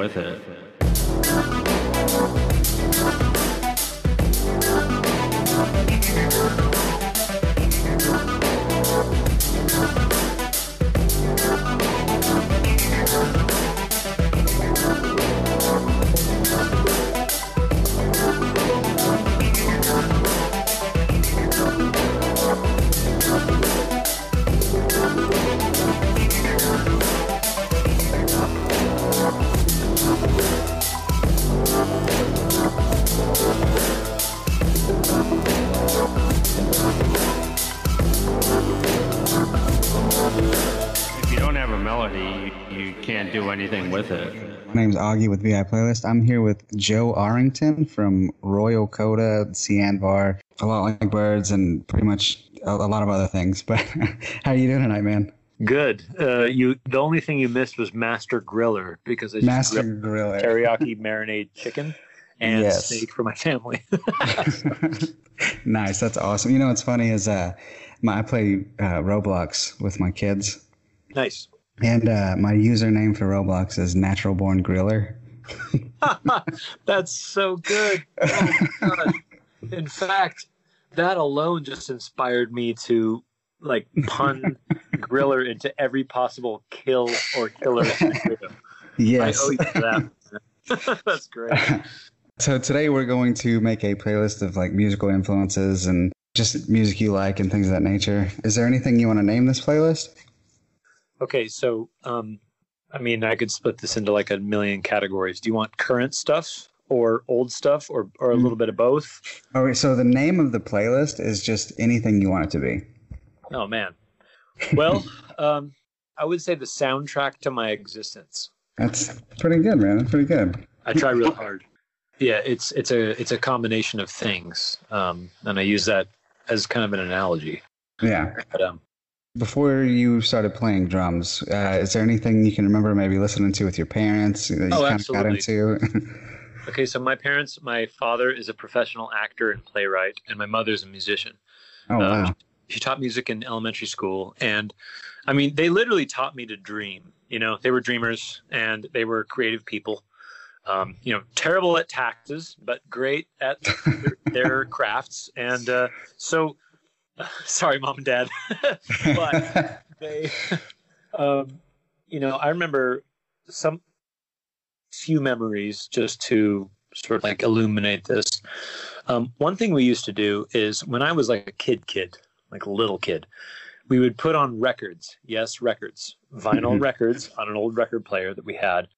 with it. Have a melody, you, you can't do anything with it. My name's Augie with VI Playlist. I'm here with Joe Arrington from Royal Coda, Sianvar, a lot like birds, and pretty much a, a lot of other things. But how are you doing tonight, man? Good. Uh, you. The only thing you missed was Master Griller because I just Master Griller. teriyaki marinade chicken and Yes. steak for my family. nice. That's awesome. You know what's funny is uh, my, I play uh, Roblox with my kids, nice. And uh, my username for Roblox is Natural Born Griller. That's so good. Oh, God. In fact, that alone just inspired me to like pun Griller into every possible kill or killer Yes. owe you for that. That's great. So today we're going to make a playlist of like musical influences and just music you like and things of that nature. Is there anything you want to name this playlist? Okay, so um, I mean, I could split this into like a million categories. Do you want current stuff or old stuff or or a little bit of both? All right, so the name of the playlist is just anything you want it to be. Oh man. Well, um, I would say the soundtrack to my existence. That's pretty good, man. That's pretty good. I try real hard. Yeah, it's it's a it's a combination of things, um, and I use that as kind of an analogy. Yeah. But um, Before you started playing drums, uh, is there anything you can remember maybe listening to with your parents that you Oh, kind of got into? okay, so my parents, my father is a professional actor and playwright, and my mother's a musician. oh, Uh, wow. she taught music in elementary school and i mean they literally taught me to dream you know they were dreamers and they were creative people um, you know terrible at taxes but great at their, their crafts and uh, so sorry mom and dad. But they um, you know i remember some few memories just to sort of like illuminate this. Um, one thing we used to do is when i was like a kid kid like a little kid we would put on records yes records vinyl Mhm. records on an old record player that we had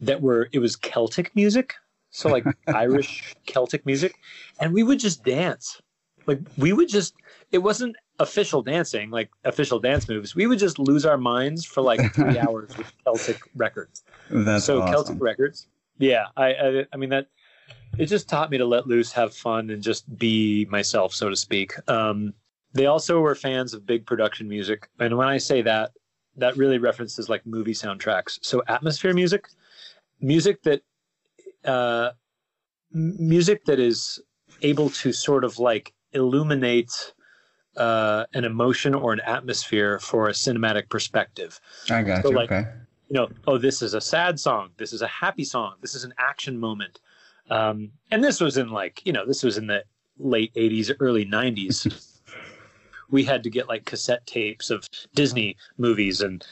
that were it was celtic music so like irish celtic music and we would just dance like we would just it wasn't official dancing like official dance moves. We would just lose our minds for like three hours with celtic records. That's so awesome. celtic records yeah I, I i mean that it just taught me to let loose have fun and just be myself so to speak. Um they also were fans of big production music. And when i say that that really references like movie soundtracks. So atmosphere music music that uh music that is able to sort of like illuminate uh, an emotion or an atmosphere for a cinematic perspective I got so, you. like, okay. you know, oh, this is a sad song. This is a happy song. This is an action moment. Um, and this was in like, you know, this was in the late 80s, early 90s. we had to get like cassette tapes of Disney movies and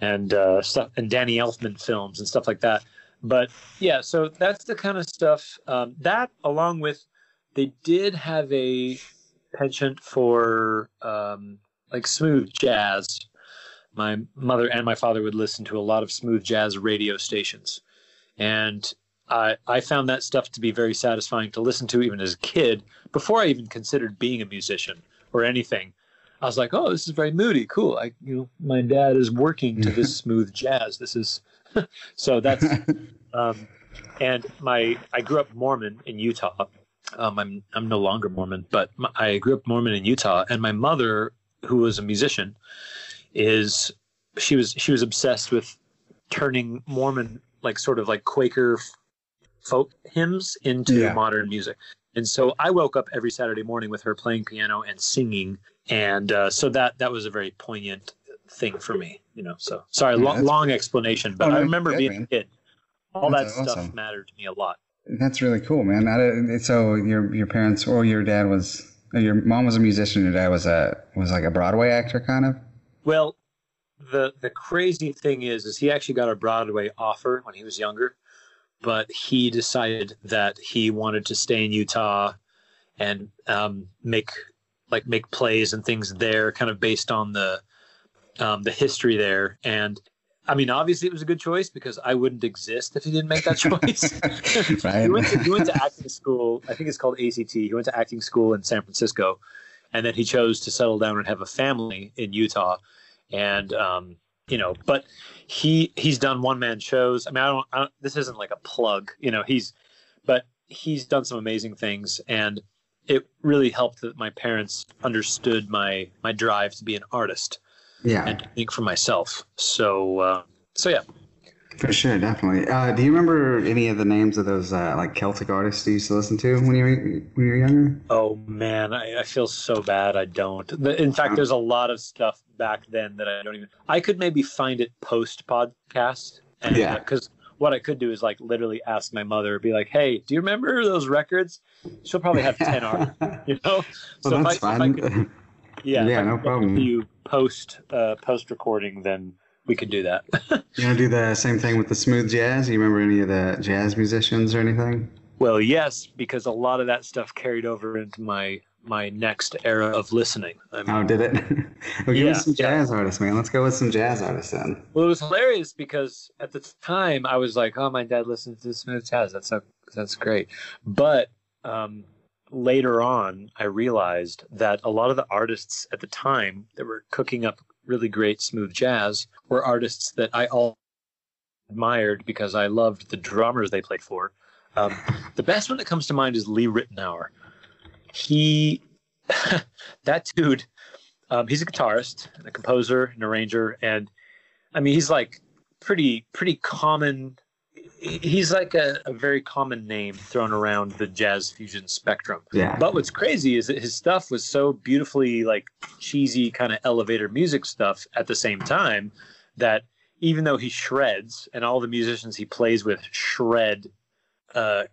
and uh, stuff and Danny Elfman films and stuff like that. But yeah, so that's the kind of stuff. Um, that along with they did have a penchant for um, like smooth jazz my mother and my father would listen to a lot of smooth jazz radio stations and I I found that stuff to be very satisfying to listen to even as a kid before I even considered being a musician or anything. I was like, oh, this is very moody, cool. I you know my dad is working to this smooth jazz. This is so that's um, and my I grew up Mormon in Utah. Um, I'm I'm no longer Mormon, but my, I grew up Mormon in Utah, and my mother, who was a musician, is she was she was obsessed with turning Mormon like sort of like Quaker folk hymns into Yeah. modern music. And so I woke up every Saturday morning with her playing piano and singing, and uh, so that that was a very poignant thing for me. You know, so sorry, Yeah, lo- that's- long explanation, but Oh, no, I remember being man. a kid. All That's that stuff awesome. mattered to me a lot. That's really cool, man. I, so your your parents or your dad was your mom was a musician. Your dad was a was like a Broadway actor, kind of. Well, the the crazy thing is, is he actually got a Broadway offer when he was younger, but he decided that he wanted to stay in Utah and um, make like make plays and things there, kind of based on the um, the history there. And I mean, obviously, it was a good choice because I wouldn't exist if he didn't make that choice. right. he, went to, he went to acting school. I think it's called ACT. He went to acting school in San Francisco, and then he chose to settle down and have a family in Utah. And um, you know, but he he's done one man shows. I mean, I don't, I don't. This isn't like a plug. You know, he's, but he's done some amazing things, and it really helped that my parents understood my my drive to be an artist yeah, and think for myself. So uh, so yeah. for sure, definitely. Uh, do you remember any of the names of those uh, like Celtic artists you used to listen to when you were when you were younger? Oh man, I, I feel so bad. I don't. In fact, there's a lot of stuff back then that I don't even. I could maybe find it post podcast. And, Yeah. Because what I could do is like literally ask my mother, be like, "Hey, do you remember those records?" She'll probably have ten art. You know. Well, if that's I, if I fine. could, yeah. Yeah, no problem. You post uh, post recording, then we could do that. you want to do the same thing with the smooth jazz? You remember any of the jazz musicians or anything? well, yes, because a lot of that stuff carried over into my my next era of listening. I mean, Oh, did it? well, give Yeah, me some yeah. jazz artists, man. Let's go with some jazz artists then. Well, it was hilarious because at the time I was like, "Oh, my dad listens to smooth jazz. That's so, that's great." But um, later on, I realized that a lot of the artists at the time that were cooking up really great smooth jazz were artists that I all admired because I loved the drummers they played for. Um, the best one that comes to mind is Lee Ritenour. He, that dude, um, he's a guitarist, and a composer, an arranger, and I mean, he's like pretty pretty common. He- He's like a, a very common name thrown around the jazz fusion spectrum. Yeah. But what's crazy is that his stuff was so beautifully like cheesy kind of elevator music stuff at the same time that even though he shreds and all the musicians he plays with shred uh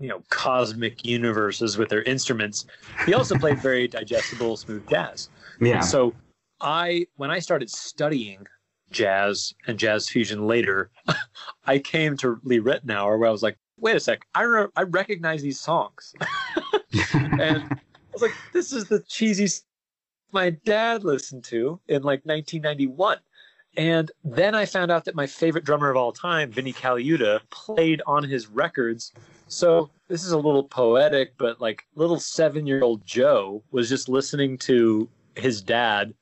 you know cosmic universes with their instruments he also played very digestible smooth jazz yeah. and so I, when I started studying jazz and jazz fusion later, I came to Lee Ritenour where I was like, wait a sec, I, re- I recognize these songs. and I was like, this is the cheesy my dad listened to in like 1991. And then I found out that my favorite drummer of all time, Vinnie Colaiuta, played on his records. So this is a little poetic, but like little seven year old Joe was just listening to his dad,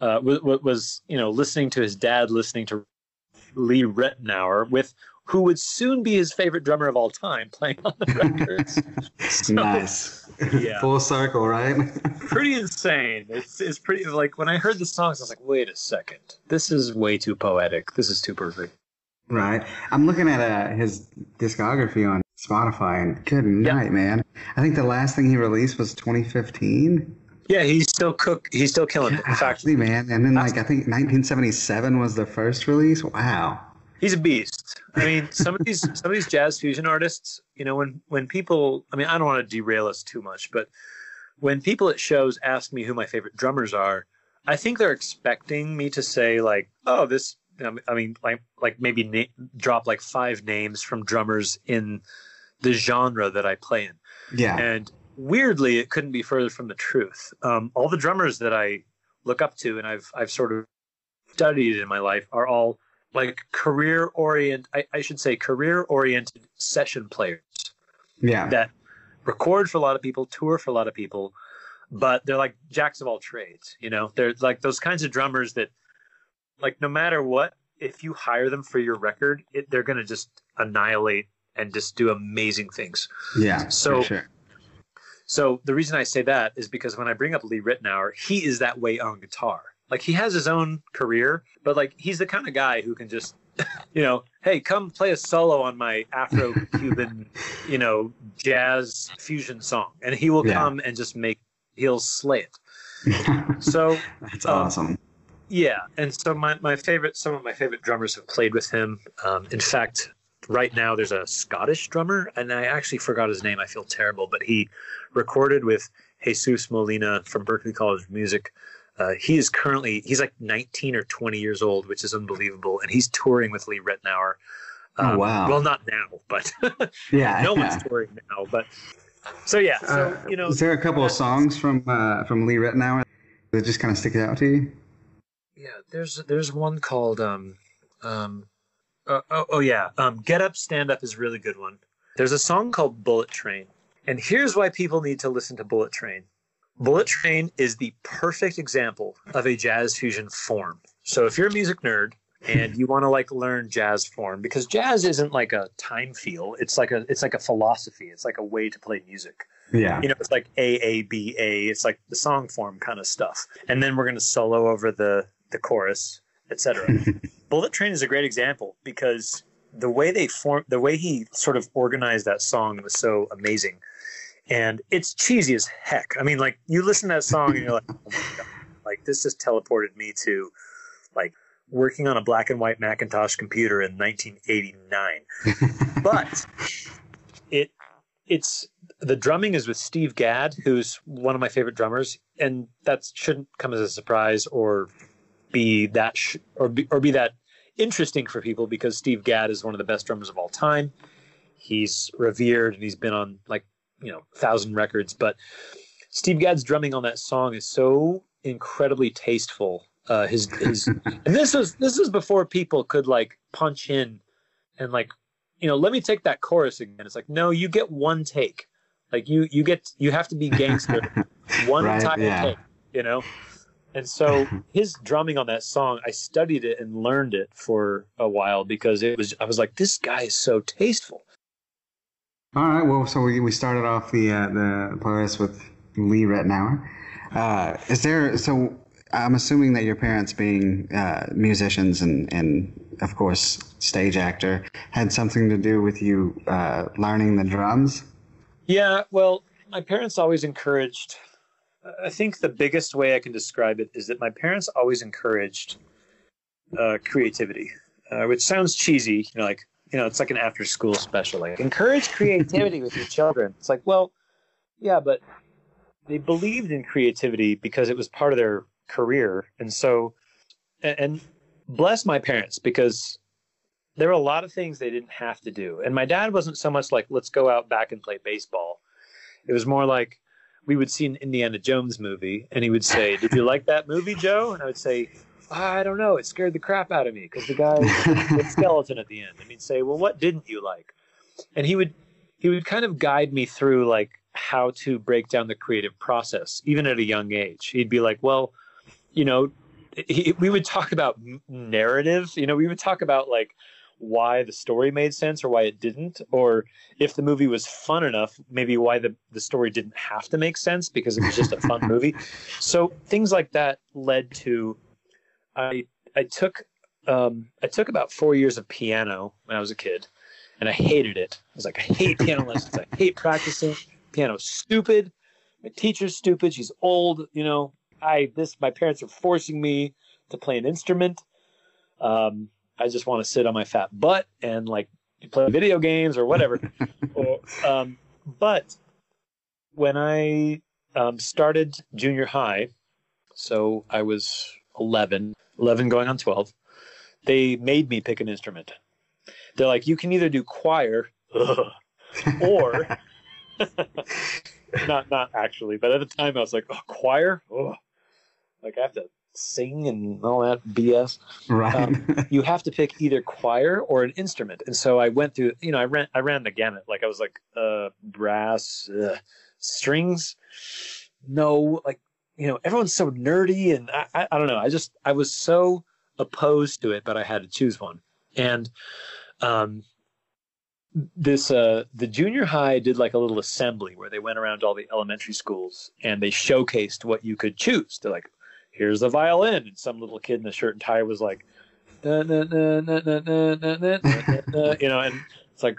uh, was, was, you know, listening to his dad listening to Lee Ritenour with who would soon be his favorite drummer of all time playing on the records. nice. Yeah. Full circle, right? pretty insane. It's, it's pretty like when I heard the songs, I was like, wait a second, this is way too poetic. This is too perfect. right. I'm looking at uh, his discography on Spotify, and good night, man. I think the last thing he released was 2015. Yeah, he's still cook. He's still killing it. In fact, Golly, man. And then, like, I think 1977 was the first release. Wow. he's a beast. I mean, some of these some of these jazz fusion artists, you know, when when people, I mean, I don't want to derail us too much, but when people at shows ask me who my favorite drummers are, I think they're expecting me to say like, oh, this. I mean, like like maybe na- drop like five names from drummers in the genre that I play in. Yeah. And weirdly, it couldn't be further from the truth. Um, all the drummers that I look up to and I've I've sort of studied in my life are all like career orient I, I should say career oriented session players Yeah. that record for a lot of people, tour for a lot of people, but they're like jacks of all trades. You know, they're like those kinds of drummers that, like, no matter what, if you hire them for your record, it, they're going to just annihilate and just do amazing things. yeah. So- sure. So the reason I say that is because when I bring up Lee Ritenour, he is that way on guitar. Like he has his own career, but like he's the kind of guy who can just, you know, hey, come play a solo on my Afro-Cuban, you know, jazz fusion song, and he will Yeah. come and just make he'll slay it. So That's um, awesome. yeah, and so my, my favorite, some of my favorite drummers have played with him. Um, in fact, right now there's a Scottish drummer, and I actually forgot his name. I feel terrible, but he recorded with Jesus Molina from Berklee College of Music. Uh, he is currently he's like 19 or 20 years old, which is unbelievable, and he's touring with Lee Ritenour. Oh, wow. Well, not now, but Yeah. no yeah. one's touring now. But so yeah, so Uh, you know, is there a couple of songs from uh, from Lee Ritenour that just kind of stick out to you? Yeah, there's there's one called um um uh, oh, oh yeah um Get Up Stand Up is a really good one. There's a song called Bullet Train, and here's why people need to listen to Bullet Train. Bullet Train is the perfect example of a jazz fusion form. So if you're a music nerd and you want to like learn jazz form because jazz isn't like a time feel, it's like a it's like a philosophy. It's like a way to play music Yeah. you know, it's like A A B A. It's like the song form kind of stuff. And then we're going to solo over the the chorus, etc. Bullet Train is a great example because the way they form, the way he sort of organized that song was so amazing. And it's cheesy as heck. I mean, like you listen to that song and you're like, oh my god, like this just teleported me to like working on a black and white Macintosh computer in 1989 but it it's the drumming is with Steve Gadd, who's one of my favorite drummers, and that shouldn't come as a surprise or be that sh- or be, or be that interesting for people because Steve Gadd is one of the best drummers of all time. He's revered and he's been on like you know thousand records, but Steve Gadd's drumming on that song is so incredibly tasteful. Uh, his his and this was this was before people could like punch in and like you know let me take that chorus again. It's like no, you get one take. Like you you get you have to be gangster one Right, time yeah. take. You know. And so his drumming on that song, I studied it and learned it for a while because it was I was like, this guy is so tasteful. All right. Well, so we, we started off the uh, the playlist with Lee Ritenour. Uh, is there? So I'm assuming that your parents, being uh, musicians and and of course stage actor, had something to do with you uh, learning the drums. Yeah, well, my parents always encouraged. I think the biggest way I can describe it is that my parents always encouraged uh, creativity, uh, which sounds cheesy. You know, like you know, it's like an after-school special. Like encourage creativity with your children. It's like, well, yeah, but they believed in creativity because it was part of their career, and so, and, and bless my parents because there were a lot of things they didn't have to do. And my dad wasn't so much like, let's go out back and play baseball. It was more like we would see an Indiana Jones movie and he would say, Did you like that movie, Joe? And I would say, I don't know. It scared the crap out of me because the guy the skeleton at the end. And he'd say, Well, what didn't you like? And he would he would kind of guide me through like how to break down the creative process, even at a young age. He'd be like, Well, you know, he, we would talk about narrative. You know, we would talk about like why the story made sense or why it didn't, or if the movie was fun enough, maybe why the, the story didn't have to make sense because it was just a fun movie. So things like that led to I I took um, I took about four years of piano when I was a kid, and I hated it. I was like, I hate piano lessons. I hate practicing. Piano's stupid. My teacher's stupid. She's old. You know, I this my parents are forcing me to play an instrument. Um, I just want to sit on my fat butt and like play video games or whatever. or, um, but when I um, started junior high, so I was 11, 11 going on 12, they made me pick an instrument. They're like, you can either do choir ugh, or not not actually, but at the time I was like, oh, choir? Like I have to sing and all that BS. Right. Um, you have to pick either choir or an instrument. And so I went through, you know, I ran, I ran the gamut. Like I was like, uh, brass, uh, strings, no, like, you know, everyone's so nerdy, and I, I, I don't know. I just, I was so opposed to it, but I had to choose one. And um, this uh the junior high did like a little assembly where they went around all the elementary schools and they showcased what you could choose they're like here's a violin. And some little kid in a shirt and tie was like, you know, and it's like,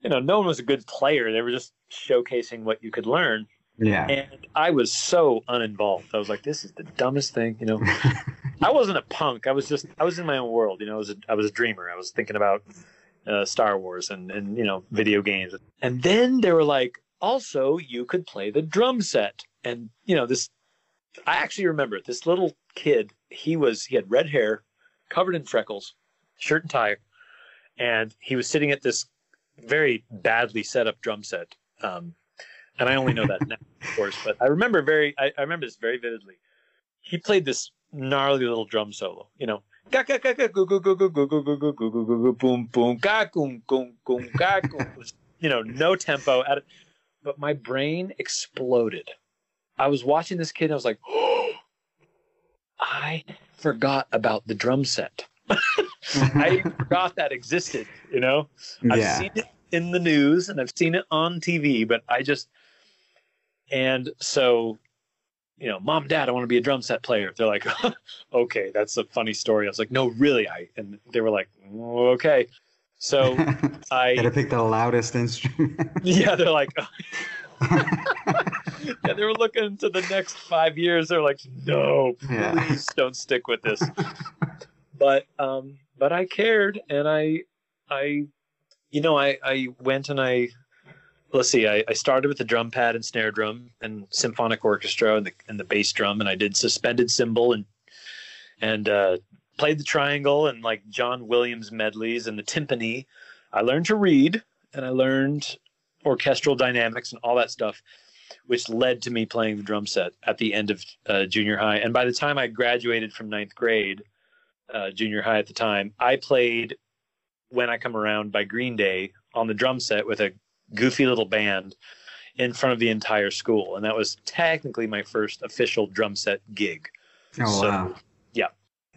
you know, no one was a good player. They were just showcasing what you could learn. Yeah. And I was so uninvolved. I was like, this is the dumbest thing, you know. I wasn't a punk. I was just I was in my own world, you know. I was a, I was a dreamer. I was thinking about uh, Star Wars and and you know video games. And then they were like, also you could play the drum set. And you know this I actually remember this little kid. He was he had red hair, covered in freckles, shirt and tie, and he was sitting at this very badly set up drum set. Um, and I only know that now, of course, but I remember very I, I, remember this very vividly. He played this gnarly little drum solo, you know. Boom boom gakum kum kum gakum you know, no tempo at it. But my brain exploded I was watching this kid. and I was like, oh, I forgot about the drum set. Mm-hmm. I forgot that existed. You know, I've yeah. seen it in the news and I've seen it on TV, but I just and so you know, mom, dad, I want to be a drum set player. They're like, okay, that's a funny story. I was like, no, really, I. And they were like, "Oh, okay. So I Gotta pick the loudest instrument. yeah, they're like, yeah, they were looking to the next five years. They're like, no, Yeah. please don't stick with this. But, um, but I cared, and I, I, you know, I, I went and I let's see, I, I started with the drum pad and snare drum and symphonic orchestra and the and the bass drum, and I did suspended cymbal and and uh, played the triangle and like John Williams medleys and the timpani. I learned to read and I learned orchestral dynamics and all that stuff, which led to me playing the drum set at the end of uh, junior high. And by the time I graduated from ninth grade, uh, junior high at the time, I played "When I Come Around" by Green Day on the drum set with a goofy little band in front of the entire school, and that was technically my first official drum set gig. Oh So, wow. yeah.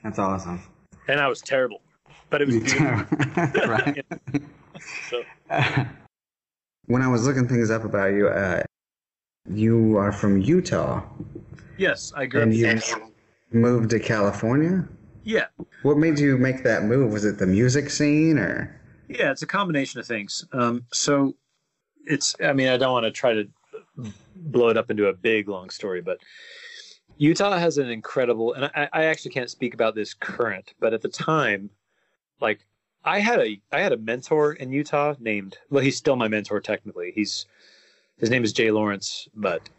That's awesome. And I was terrible, but it was beautiful. right. So when I was looking things up about you, uh, you are from Utah yes, I grew and up. you moved to California. Yeah, What made you make that move? Was it the music scene or? yeah, it's a combination of things. Um, so it's, I mean, I don't want to try to blow it up into a big long story, but Utah has an incredible, and I, I actually can't speak about this current, but at the time, like I had a, I had a mentor in Utah named, well, he's still my mentor technically. He's, his name is Jay Lawrence, but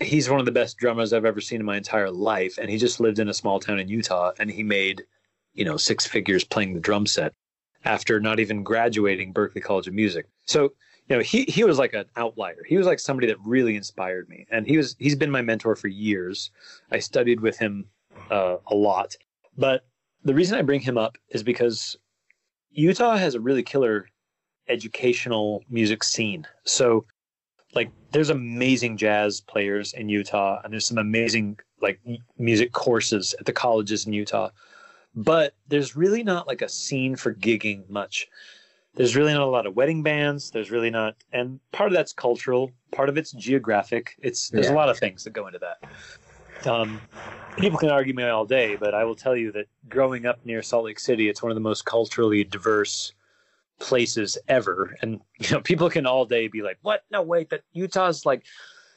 he's one of the best drummers I've ever seen in my entire life. And he just lived in a small town in Utah and he made, you know, six figures playing the drum set after not even graduating Berklee College of Music. So, you know, he, he was like an outlier. He was like somebody that really inspired me. And he was, he's been my mentor for years. I studied with him uh, a lot. But the reason I bring him up is because Utah has a really killer educational music scene. So, like, there's amazing jazz players in Utah, and there's some amazing like music courses at the colleges in Utah. But there's really not like a scene for gigging much. There's really not a lot of wedding bands. There's really not, and part of that's cultural. Part of it's geographic. It's there's a lot of things that go into that. Um, people can argue me all day, but I will tell you that growing up near Salt Lake City, it's one of the most culturally diverse places ever. And you know, people can all day be like, "What? No, wait, that Utah's like,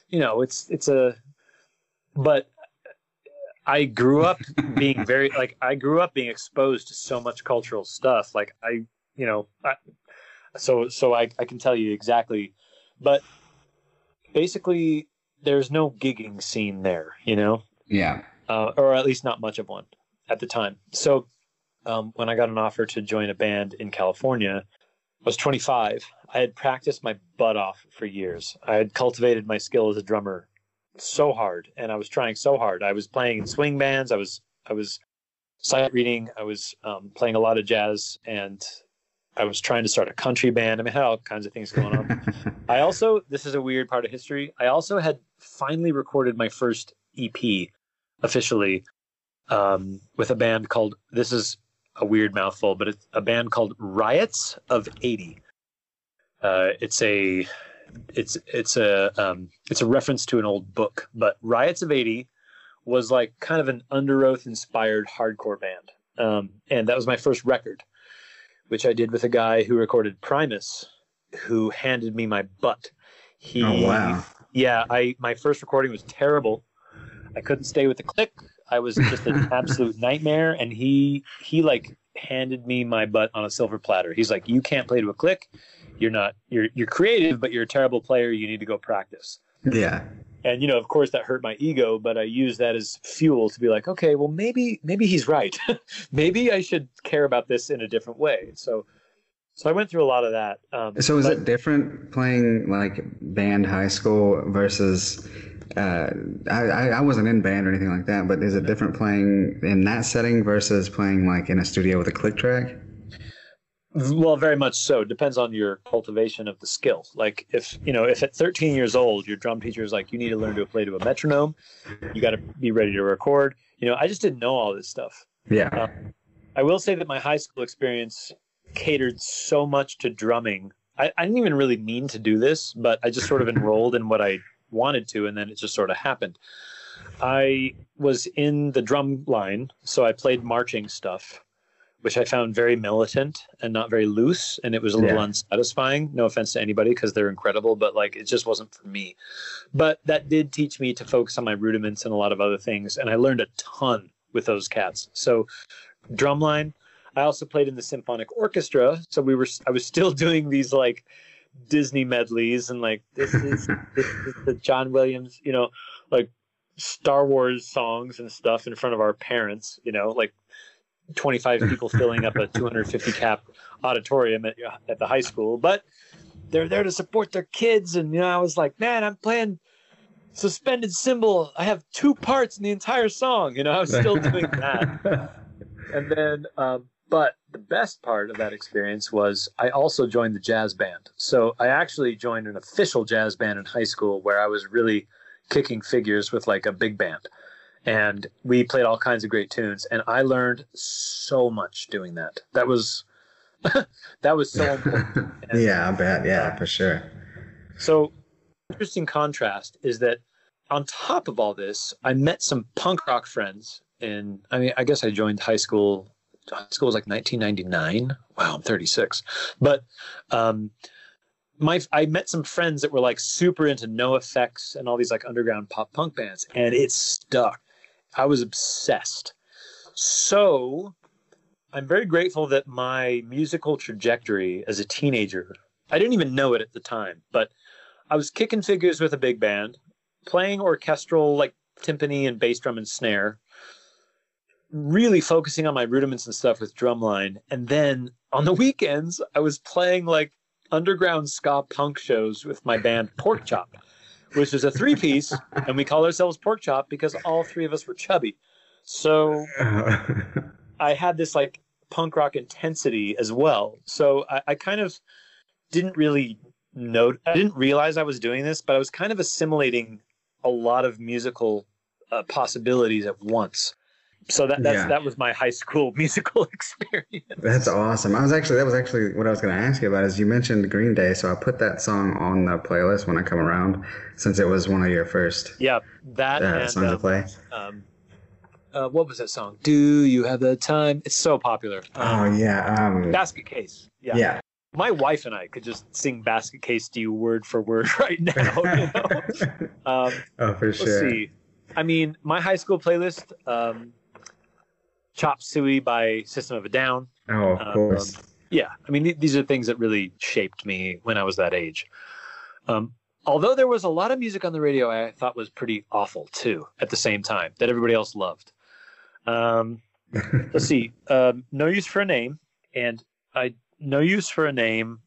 you know, it's it's a." But I grew up being very like I grew up being exposed to so much cultural stuff. Like I, you know, I, so so I I can tell you exactly, but basically, there's no gigging scene there. You know, Yeah. uh, or at least not much of one at the time. So um, when I got an offer to join a band in California, I was 25. I had practiced my butt off for years. I had cultivated my skill as a drummer so hard, and I was trying so hard. I was playing in swing bands. I was I was sight reading. I was um, playing a lot of jazz, and I was trying to start a country band. I mean, I had all kinds of things going on. I also, this is a weird part of history. I also had finally recorded my first EP officially um, with a band called. This is a weird mouthful, but it's a band called Riots of '80. Uh, it's a it's it's a um, it's a reference to an old book, but Riots of '80 was like kind of an Underoath inspired hardcore band, um, and that was my first record, which I did with a guy who recorded Primus, who handed me my butt. He, oh wow! Yeah, I my first recording was terrible. I couldn't stay with the click. I was just an absolute nightmare, and he he like handed me my butt on a silver platter. He's like, "You can't play to a click you're not you're you're creative but you're a terrible player you need to go practice yeah and you know of course that hurt my ego but i use that as fuel to be like okay well maybe maybe he's right. Maybe i should care about this in a different way. So so i went through a lot of that um, so is but, it different playing like band high school versus uh, I, I wasn't in band or anything like that, but is it different playing in that setting versus playing like in a studio with a click track? Well, very much so. Depends on your cultivation of the skill. Like if you know, if at 13 years old your drum teacher is like, you need to learn to play to a metronome, you got to be ready to record. You know, I just didn't know all this stuff. Yeah. Um, I will say that my high school experience catered so much to drumming. I, I didn't even really mean to do this, but I just sort of enrolled in what I wanted to, and then it just sort of happened. I was in the drum line, so I played marching stuff which I found very militant and not very loose, and it was a little yeah. unsatisfying. No offense to anybody because they're incredible, but like it just wasn't for me. But that did teach me to focus on my rudiments and a lot of other things, and I learned a ton with those cats. So, drumline. I also played in the symphonic orchestra, so we were. I was still doing these like Disney medleys and like this is, this is the John Williams, you know, like Star Wars songs and stuff in front of our parents, you know, like 25 people filling up a 250 cap auditorium at, at the high school, but they're there to support their kids. And, you know, I was like, man, I'm playing suspended cymbal. I have two parts in the entire song. You know, I was still doing that. and then, um, but the best part of that experience was I also joined the jazz band. So I actually joined an official jazz band in high school where I was really kicking figures with like a big band and we played all kinds of great tunes and i learned so much doing that. That was that was so important. And, yeah i bet. Yeah for sure. So interesting contrast is that on top of all this i met some punk rock friends and i mean i guess i joined high school high school was like 1999 wow i'm 36 but um my I met some friends that were like super into NOFX and all these like underground pop punk bands, and it stuck. I was obsessed. So I'm very grateful that my musical trajectory as a teenager, I didn't even know it at the time, but I was kicking figures with a big band, playing orchestral like timpani and bass drum and snare, really focusing on my rudiments and stuff with drumline. And then on the weekends, I was playing like underground ska punk shows with my band Pork Chop which is a three piece, and we call ourselves Pork Chop because all three of us were chubby. So I had this like punk rock intensity as well. So I, I kind of didn't really know, I didn't realize I was doing this, but I was kind of assimilating a lot of musical uh, possibilities at once so that that's, yeah. that was my high school musical experience. That's awesome. I was actually that was actually what I was going to ask you about. Is you mentioned Green Day, so I put that song on the playlist when I come around, since it was one of your first. Yeah, that uh, and, songs um, to play. Um, uh, what was that song? Do you have the time? It's so popular. Um, oh yeah, um, Basket Case. Yeah. Yeah. My wife and I could just sing Basket Case to you word for word right now. You know? um, oh, for sure. Let's see. I mean, my high school playlist. Um, Chop Suey by System of a Down. Oh, of um, course. Yeah, I mean, th- these are things that really shaped me when I was that age. Um, although there was a lot of music on the radio I thought was pretty awful too at the same time that everybody else loved. Um, let's see, um, No Use for a Name, and I No Use for a Name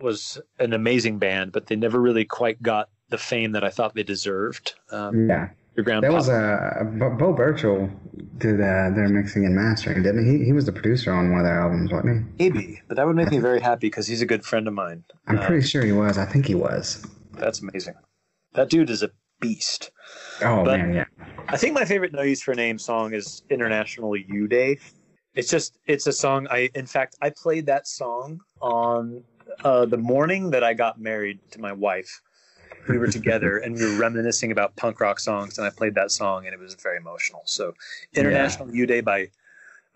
was an amazing band, but they never really quite got the fame that I thought they deserved. Um, Yeah, your ground that pop. was uh, Bo Bo Burchell did uh, their mixing and mastering, didn't he? He was the producer on one of their albums, wasn't he? maybe, but that would make me very happy because he's a good friend of mine. I'm Uh, pretty sure he was. I think he was. That's amazing. That dude is a beast. Oh But- man, yeah. I think my favorite No Use for a Name song is International You Day. It's just it's a song I in fact I played that song on uh, the morning that I got married to my wife. We were together and we were reminiscing about punk rock songs and I played that song and it was very emotional. So International You Day by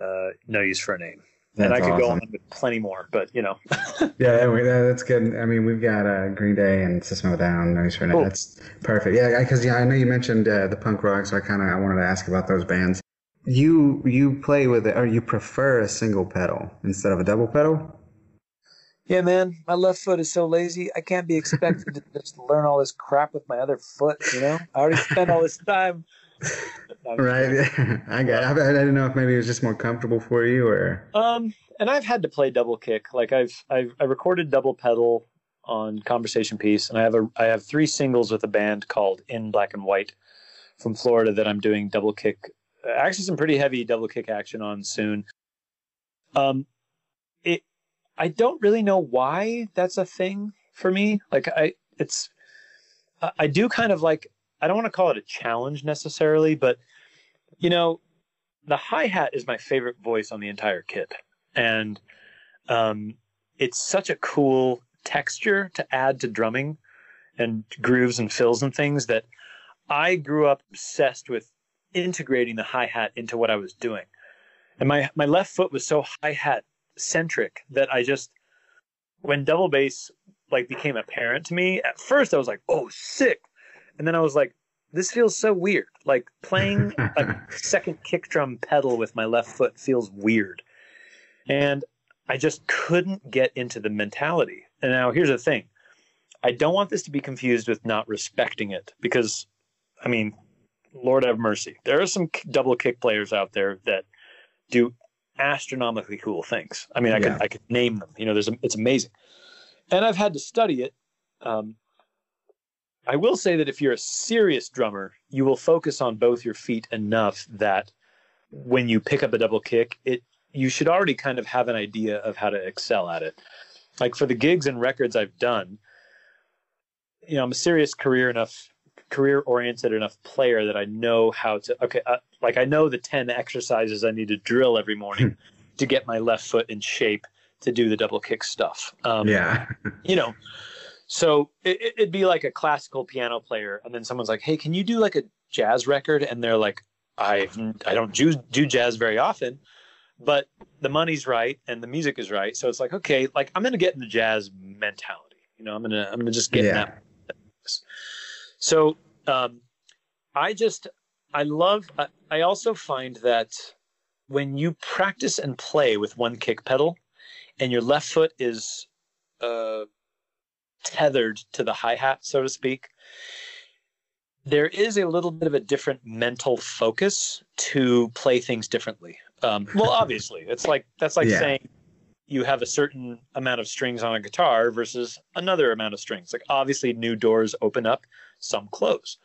uh, No Use for a Name. and I That's could go on with plenty more, but you know. Yeah, that, that- that's good. I mean, we've got uh, Green Day and System of a Down, Noise for Cool. That's perfect. Yeah, because yeah, I know you mentioned uh, the punk rock, so I kind of I wanted to ask about those bands. You you play with it, or you prefer a single pedal instead of a double pedal? Yeah, man, my left foot is so lazy. I can't be expected to just learn all this crap with my other foot. You know, I already spent all this time. No, I'm just Right. I got. I, I didn't know if maybe it was just more comfortable for you, or Um, and I've had to play double kick. Like I've I've I recorded double pedal on Conversation Piece, and I have a I have three singles with a band called In Black and White from Florida that I'm doing double kick. Actually, some pretty heavy double kick action on soon. Um, it I don't really know why that's a thing for me. Like I it's I- do kind of like I don't want to call it a challenge necessarily, but you know, the hi hat is my favorite voice on the entire kit, and um, it's such a cool texture to add to drumming and grooves and fills and things that I grew up obsessed with integrating the hi hat into what I was doing, and my my left foot was so hi hat centric that I just when double bass like became apparent to me at first I was like oh sick, and then I was like this feels so weird like playing a second kick drum pedal with my left foot feels weird. And I just couldn't get into the mentality. And now here's the thing I don't want this to be confused with not respecting it because, I mean, Lord have mercy. There are some k- double kick players out there that do astronomically cool things. I mean, I Yeah. could I could name them. You know, there's a, it's amazing, and I've had to study it. Um, I will say that if you're a serious drummer, you will focus on both your feet enough that when you pick up a double kick, it you should already kind of have an idea of how to excel at it. Like for the gigs and records I've done, you know, I'm a serious career enough, career oriented enough player that I know how to. Okay, uh, like I know the ten exercises I need to drill every morning to get my left foot in shape to do the double kick stuff. Um, yeah, you know so it, it'd be like a classical piano player and then someone's like hey can you do like a jazz record and they're like i i don't do, do jazz very often but the money's right and the music is right so it's like okay like i'm gonna get in the jazz mentality you know i'm gonna i'm gonna just get in that so um i just i love I, I also find that when you practice and play with one kick pedal and your left foot is uh tethered to the hi hat, so to speak, there is a little bit of a different mental focus to play things differently. Um, well, obviously, it's like that's like Yeah. saying you have a certain amount of strings on a guitar versus another amount of strings. Like obviously, new doors open up, some close,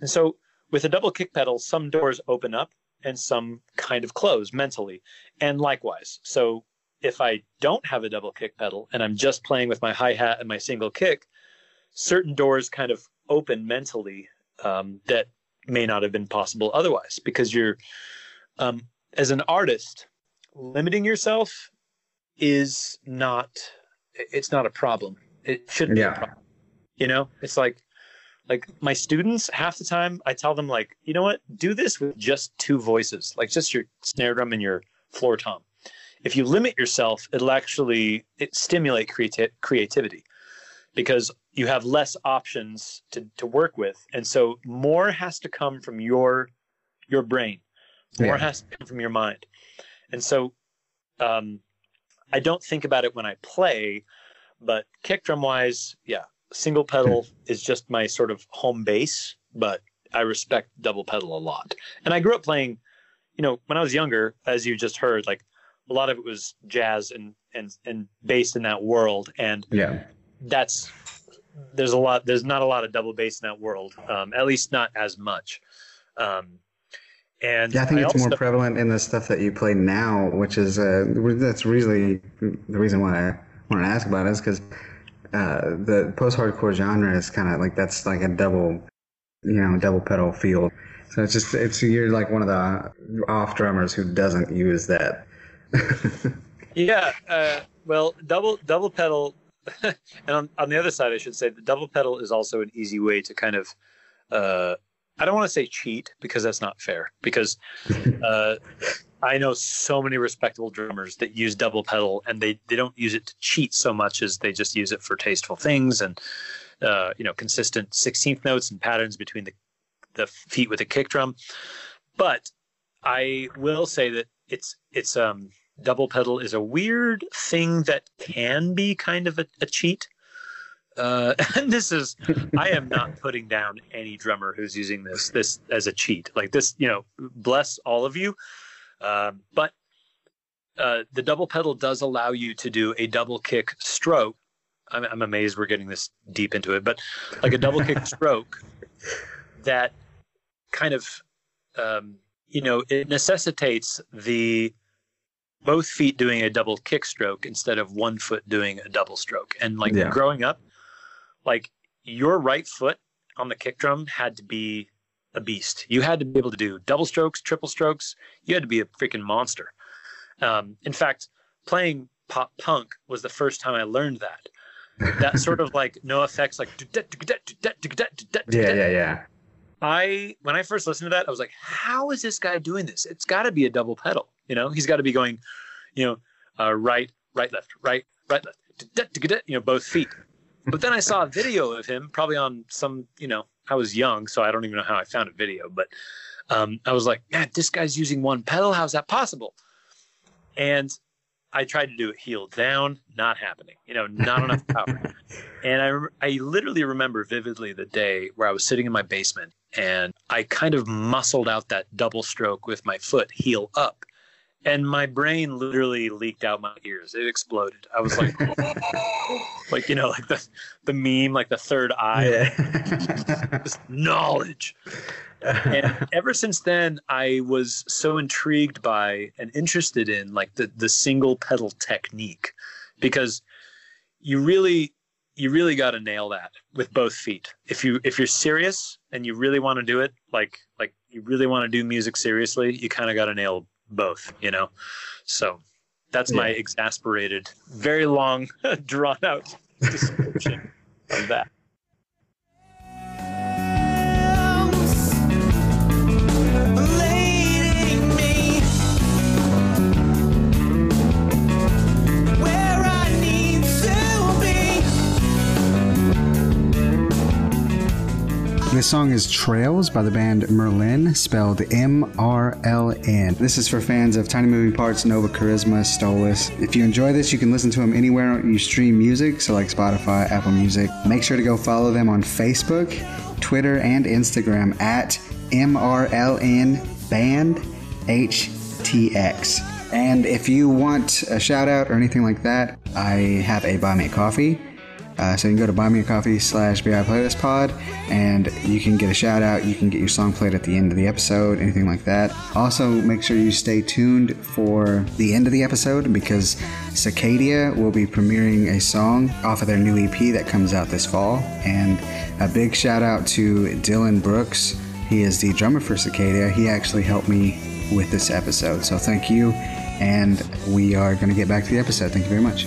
and so with a double kick pedal, some doors open up and some kind of close mentally, and likewise. So if I don't have a double kick pedal and I'm just playing with my hi hat and my single kick, certain doors kind of open mentally um, that may not have been possible otherwise because you're, um, as an artist, limiting yourself is not, it's not a problem. It shouldn't be a problem. You know, it's like, like my students, half the time I tell them like, you know what, do this with just two voices, like just your snare drum and your floor tom if you limit yourself, it'll actually it stimulate creati- creativity because you have less options to, to work with. And so more has to come from your your brain. More Yeah. has to come from your mind. And so um, I don't think about it when I play, but kick drum wise, yeah, single pedal is just my sort of home base, but I respect double pedal a lot. And I grew up playing, you know, when I was younger, as you just heard, like a lot of it was jazz and and and based in that world and yeah, that's there's a lot there's not a lot of double bass in that world um, at least not as much. Um, and Yeah, I think it's also, more prevalent in the stuff that you play now, which is uh, that's really the reason why I wanted to ask about it is because uh, the post-hardcore genre is kind of like that's like a double, you know, double pedal feel. So it's just it's you're like one of the off drummers who doesn't use that. yeah uh, well double double pedal and on, on the other side i should say the double pedal is also an easy way to kind of uh, i don't want to say cheat because that's not fair because uh, i know so many respectable drummers that use double pedal and they, they don't use it to cheat so much as they just use it for tasteful things and uh, you know consistent 16th notes and patterns between the, the feet with a kick drum but i will say that it's it's um double pedal is a weird thing that can be kind of a, a cheat. Uh, and this is, I am not putting down any drummer who's using this this as a cheat. Like this, you know, bless all of you. Um, but uh, the double pedal does allow you to do a double kick stroke. I'm, I'm amazed we're getting this deep into it, but like a double kick stroke that kind of, um, you know, it necessitates the both feet doing a double kick stroke instead of one foot doing a double stroke. And like Yeah. growing up, like your right foot on the kick drum had to be a beast. You had to be able to do double strokes, triple strokes. You had to be a freaking monster. Um, in fact, playing pop punk was the first time I learned that. That sort of like NOFX, like Yeah, yeah, yeah. I when I first listened to that, I was like, "How is this guy doing this? It's got to be a double pedal. You know, he's got to be going, you know, uh, right, right, left, right, right, left, you know, both feet." But then I saw a video of him, probably on some, you know, I was young, so I don't even know how I found a video, but um, I was like, "Man, this guy's using one pedal. How's that possible?" And I tried to do it heel down, not happening. You know, not enough power. And I, I literally remember vividly the day where I was sitting in my basement and I kind of muscled out that double stroke with my foot heel up. And my brain literally leaked out my ears. It exploded. I was like, like you know, like the the meme, like the third eye, Yeah. just knowledge. And ever since then, I was so intrigued by and interested in like the the single pedal technique, because you really you really got to nail that with both feet. If you if you're serious and you really want to do it, like like you really want to do music seriously, you kind of got to nail both, you know. So that's my exasperated, very long, drawn out description of that. Be. This song is Trails by the band Merlin, spelled M R L N. This is for fans of Tiny Moving Parts, Nova Charisma, Stolas. If you enjoy this, you can listen to them anywhere you stream music, so like Spotify, Apple Music. Make sure to go follow them on Facebook, Twitter, and Instagram at MRLN Band HTX. And if you want a shout out or anything like that, I have a Buy Me Coffee. Uh, so you can go to buy me a coffee slash VI playlist pod and you can get a shout out. You can get your song played at the end of the episode, anything like that. Also, make sure you stay tuned for the end of the episode because Cicadia will be premiering a song off of their new EP that comes out this fall. And a big shout out to Dylan Brooks. He is the drummer for Cicadia. He actually helped me with this episode. So thank you. And we are going to get back to the episode. Thank you very much.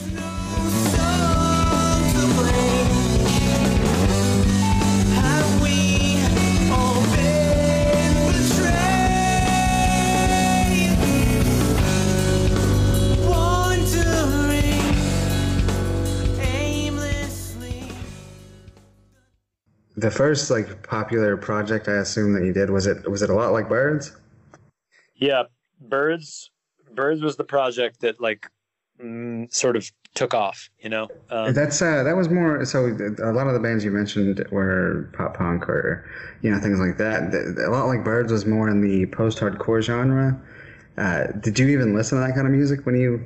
The first like popular project I assume that you did was it was it a lot like Birds? Yeah, birds. Birds was the project that like mm, sort of took off. You know, um, That's uh, that was more so. A lot of the bands you mentioned were pop punk or you know things like that. A lot like Birds was more in the post hardcore genre. Uh, did you even listen to that kind of music when you?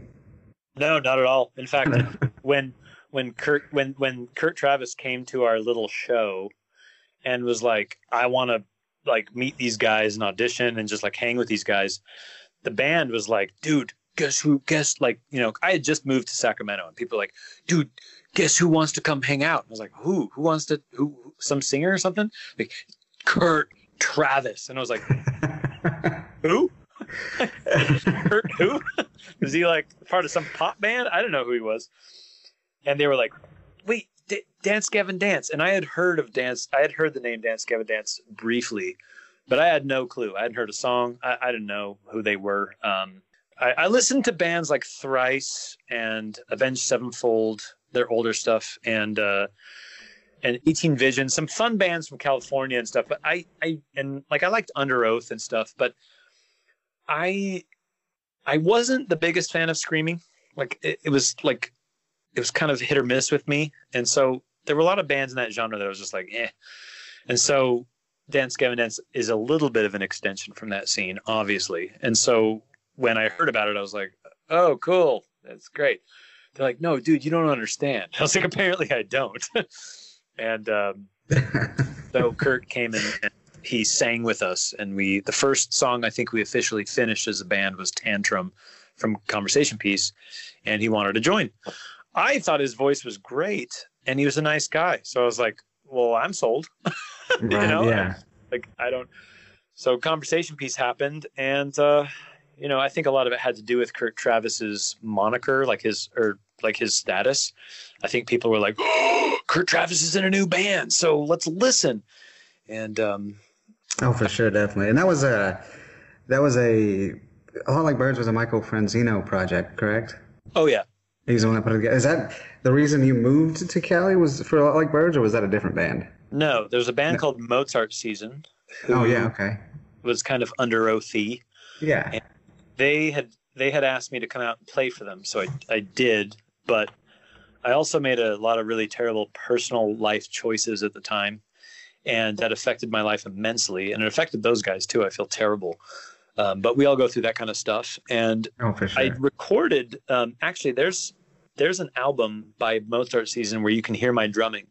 no, not at all. In fact, when when Kurt when when Kurt Travis came to our little show and was like, I want to like meet these guys and audition and just like hang with these guys. The band was like, dude, guess who? Guess like you know, I had just moved to Sacramento and people were like, dude, guess who wants to come hang out? I was like, who? Who wants to? Who? Some singer or something? Like Kurt Travis, and I was like, who? Kurt who? was he like part of some pop band? I don't know who he was. And they were like, wait, Dance Gavin Dance. And I had heard of Dance, I had heard the name Dance Gavin Dance briefly, but I had no clue. I hadn't heard a song. I, I didn't know who they were. Um, I, I listened to bands like Thrice and Avenged Sevenfold, their older stuff, and uh, and 18 Vision, some fun bands from California and stuff. But I, I and like I liked Underoath and stuff, but I I wasn't the biggest fan of screaming. Like it, it was like it was kind of hit or miss with me, and so there were a lot of bands in that genre that I was just like, eh. And so Dance Gavin Dance is a little bit of an extension from that scene, obviously. And so when I heard about it, I was like, oh, cool, that's great. They're like, no, dude, you don't understand. I was like, apparently I don't. and um, so Kurt came in and he sang with us, and we the first song I think we officially finished as a band was Tantrum from Conversation Piece, and he wanted to join. I thought his voice was great, and he was a nice guy. So I was like, well, I'm sold. you Right, know, yeah. like I don't. So Conversation Piece happened, and uh, you know, I think a lot of it had to do with Kurt Travis's moniker, like his or like his status. I think people were like, oh, Kurt Travis is in a new band, so let's listen. And um, Oh, for sure, definitely. And that was a that was a a lot like birds was a Michael Franzino project, correct? oh yeah, He's the one that put it together. Is that the reason you moved to Cali? Was for a lot like birds, or was that a different band? no, there was a band called Mozart Season. Oh yeah, okay, It was kind of under oathy. yeah. they had they had asked me to come out and play for them, so I I did, but I also made a lot of really terrible personal life choices at the time, and that affected my life immensely, and it affected those guys too. I feel terrible, um, but we all go through that kind of stuff, and Oh, sure. I recorded. Um, actually, there's there's an album by Mozart Season where you can hear my drumming.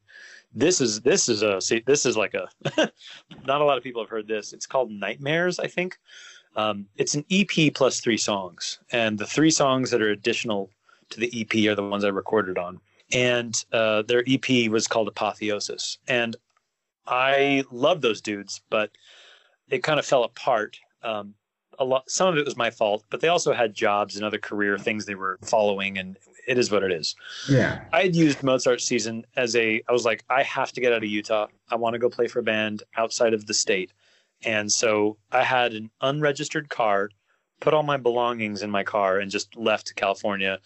This is this is a see, this is like a not a lot of people have heard this. It's called Nightmares, I think. Um, it's an EP plus three songs, and the three songs that are additional to the EP are the ones I recorded on. And uh, their EP was called Apotheosis, and I love those dudes, but it kind of fell apart. Um, a lot, some of it was my fault, but they also had jobs and other career things they were following, and it is what it is. yeah. I had used Mozart season as a I was like, I have to get out of Utah. I want to go play for a band outside of the state. And so I had an unregistered car, put all my belongings in my car and just left to California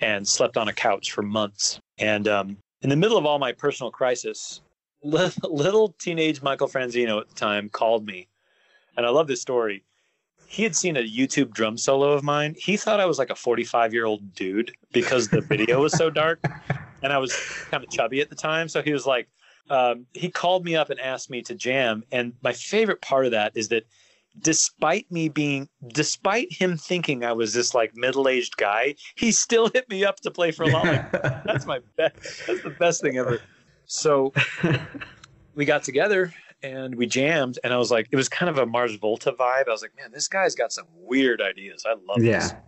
and slept on a couch for months. And um, in the middle of all my personal crisis, little teenage Michael Franzino at the time called me. And I love this story. He had seen a YouTube drum solo of mine. He thought I was like a 45 year old dude because the video was so dark and I was kind of chubby at the time. So he was like, um, he called me up and asked me to jam. And my favorite part of that is that despite me being, despite him thinking I was this like middle aged guy, he still hit me up to play for a lot. Like, that's my best. That's the best thing ever. So we got together and we jammed, and I was like, it was kind of a Mars Volta vibe. I was like, man, this guy's got some weird ideas. I love this yeah.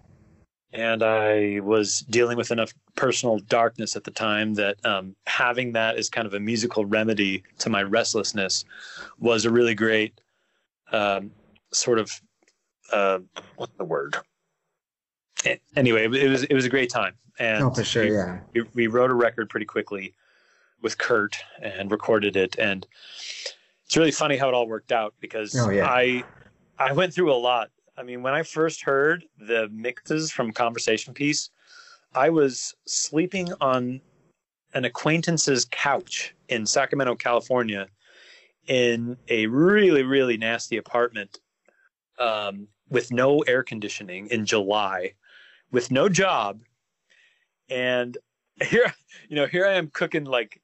and I was dealing with enough personal darkness at the time that um, having that as kind of a musical remedy to my restlessness was a really great um, sort of uh, what's the word? Anyway, it was it was a great time, and Oh, for sure. we- Yeah. we, we wrote a record pretty quickly with Kurt and recorded it and it's really funny how it all worked out because Oh, yeah. I I went through a lot. I mean, when I first heard the mixes from Conversation Piece, I was sleeping on an acquaintance's couch in Sacramento, California, in a really, really nasty apartment um, with no air conditioning in July, with no job, and here, you know, here I am cooking like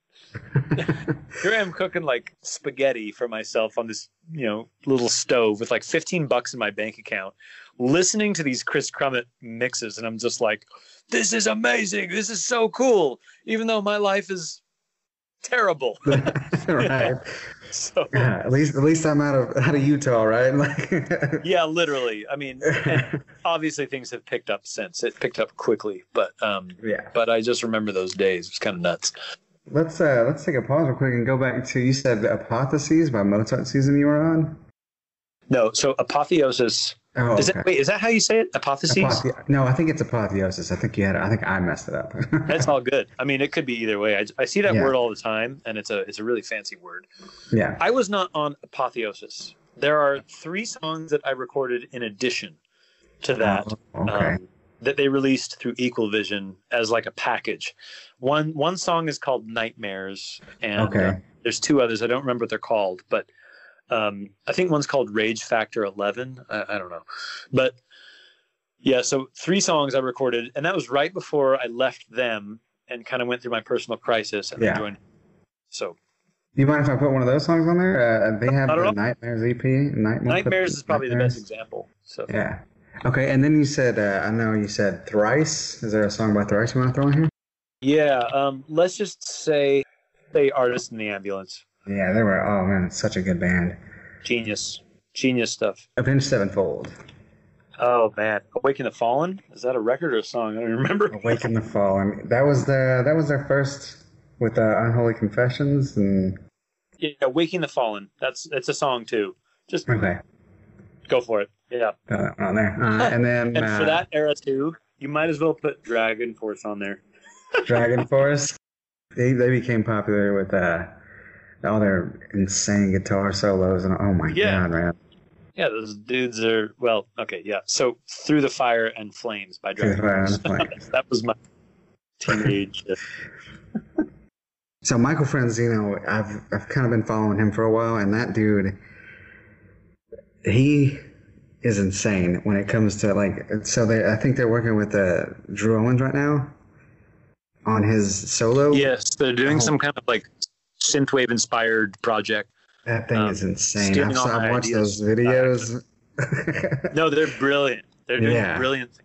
Here I am cooking like spaghetti for myself on this, you know, little stove with like 15 bucks in my bank account, listening to these Kris Crummett mixes, and I'm just like, this is amazing. This is so cool. Even though my life is terrible. right. so Yeah, at least at least I'm out of out of Utah, right? Like yeah, literally. I mean, obviously things have picked up since. It picked up quickly, but um, yeah. but I just remember those days. It was kind of nuts. Let's uh let's take a pause real quick and go back to you said Apotheoses by Mozart season you were on. No, so apotheosis. Oh, Is okay. that wait? Is that how you say it? Apotheoses. Apothe- no, I think it's apotheosis. I think you had. I think I messed it up. That's all good. I mean, it could be either way. I, I see that Yeah. word all the time, and it's a it's a really fancy word. yeah. I was not on apotheosis. There are three songs that I recorded in addition to that. Oh, okay. um, that they released through Equal Vision as like a package. One one song is called Nightmares, and Okay. uh, there's two others. I don't remember what they're called, but um, I think one's called Rage Factor 11. I, I don't know, but yeah. So three songs I recorded, and that was right before I left them and kind of went through my personal crisis and then joined. So Do you mind if I put one of those songs on there? Uh, they have the know. Nightmares EP. Night- Nightmares is probably the best example. So Yeah. Okay, and then you said, uh, I know you said Thrice. Is there a song by Thrice you want to throw in here? yeah. Um, let's just say, say artist in the ambulance. Yeah, they were. Oh man, it's such a good band. Genius, genius stuff. Avenged Sevenfold. Oh man, Awaken the Fallen is that a record or a song? I don't remember. Awaken the Fallen. That was the that was their first with uh, Unholy Confessions and Yeah, Waking the Fallen. That's that's a song too. Just okay, go for it. Yeah, got that one on there. Uh, and then and uh, for that era too, you might as well put DragonForce on there. DragonForce, they they became popular with uh, all their insane guitar solos and oh my Yeah. god, man! Yeah, those dudes are well. Okay, yeah. So Through the Fire and Flames by Through the Dragon Fire and Force. that was my teenage. uh, So Michael Franzino, I've I've kind of been following him for a while, and that dude, he is insane when it comes to like. So they, I think they're working with uh, Drew Owens right now on his solo. yes, they're doing Oh. some kind of like synthwave inspired project. that thing um, is insane. I've, I've watched those videos. No, they're brilliant. They're doing Yeah. brilliant. things.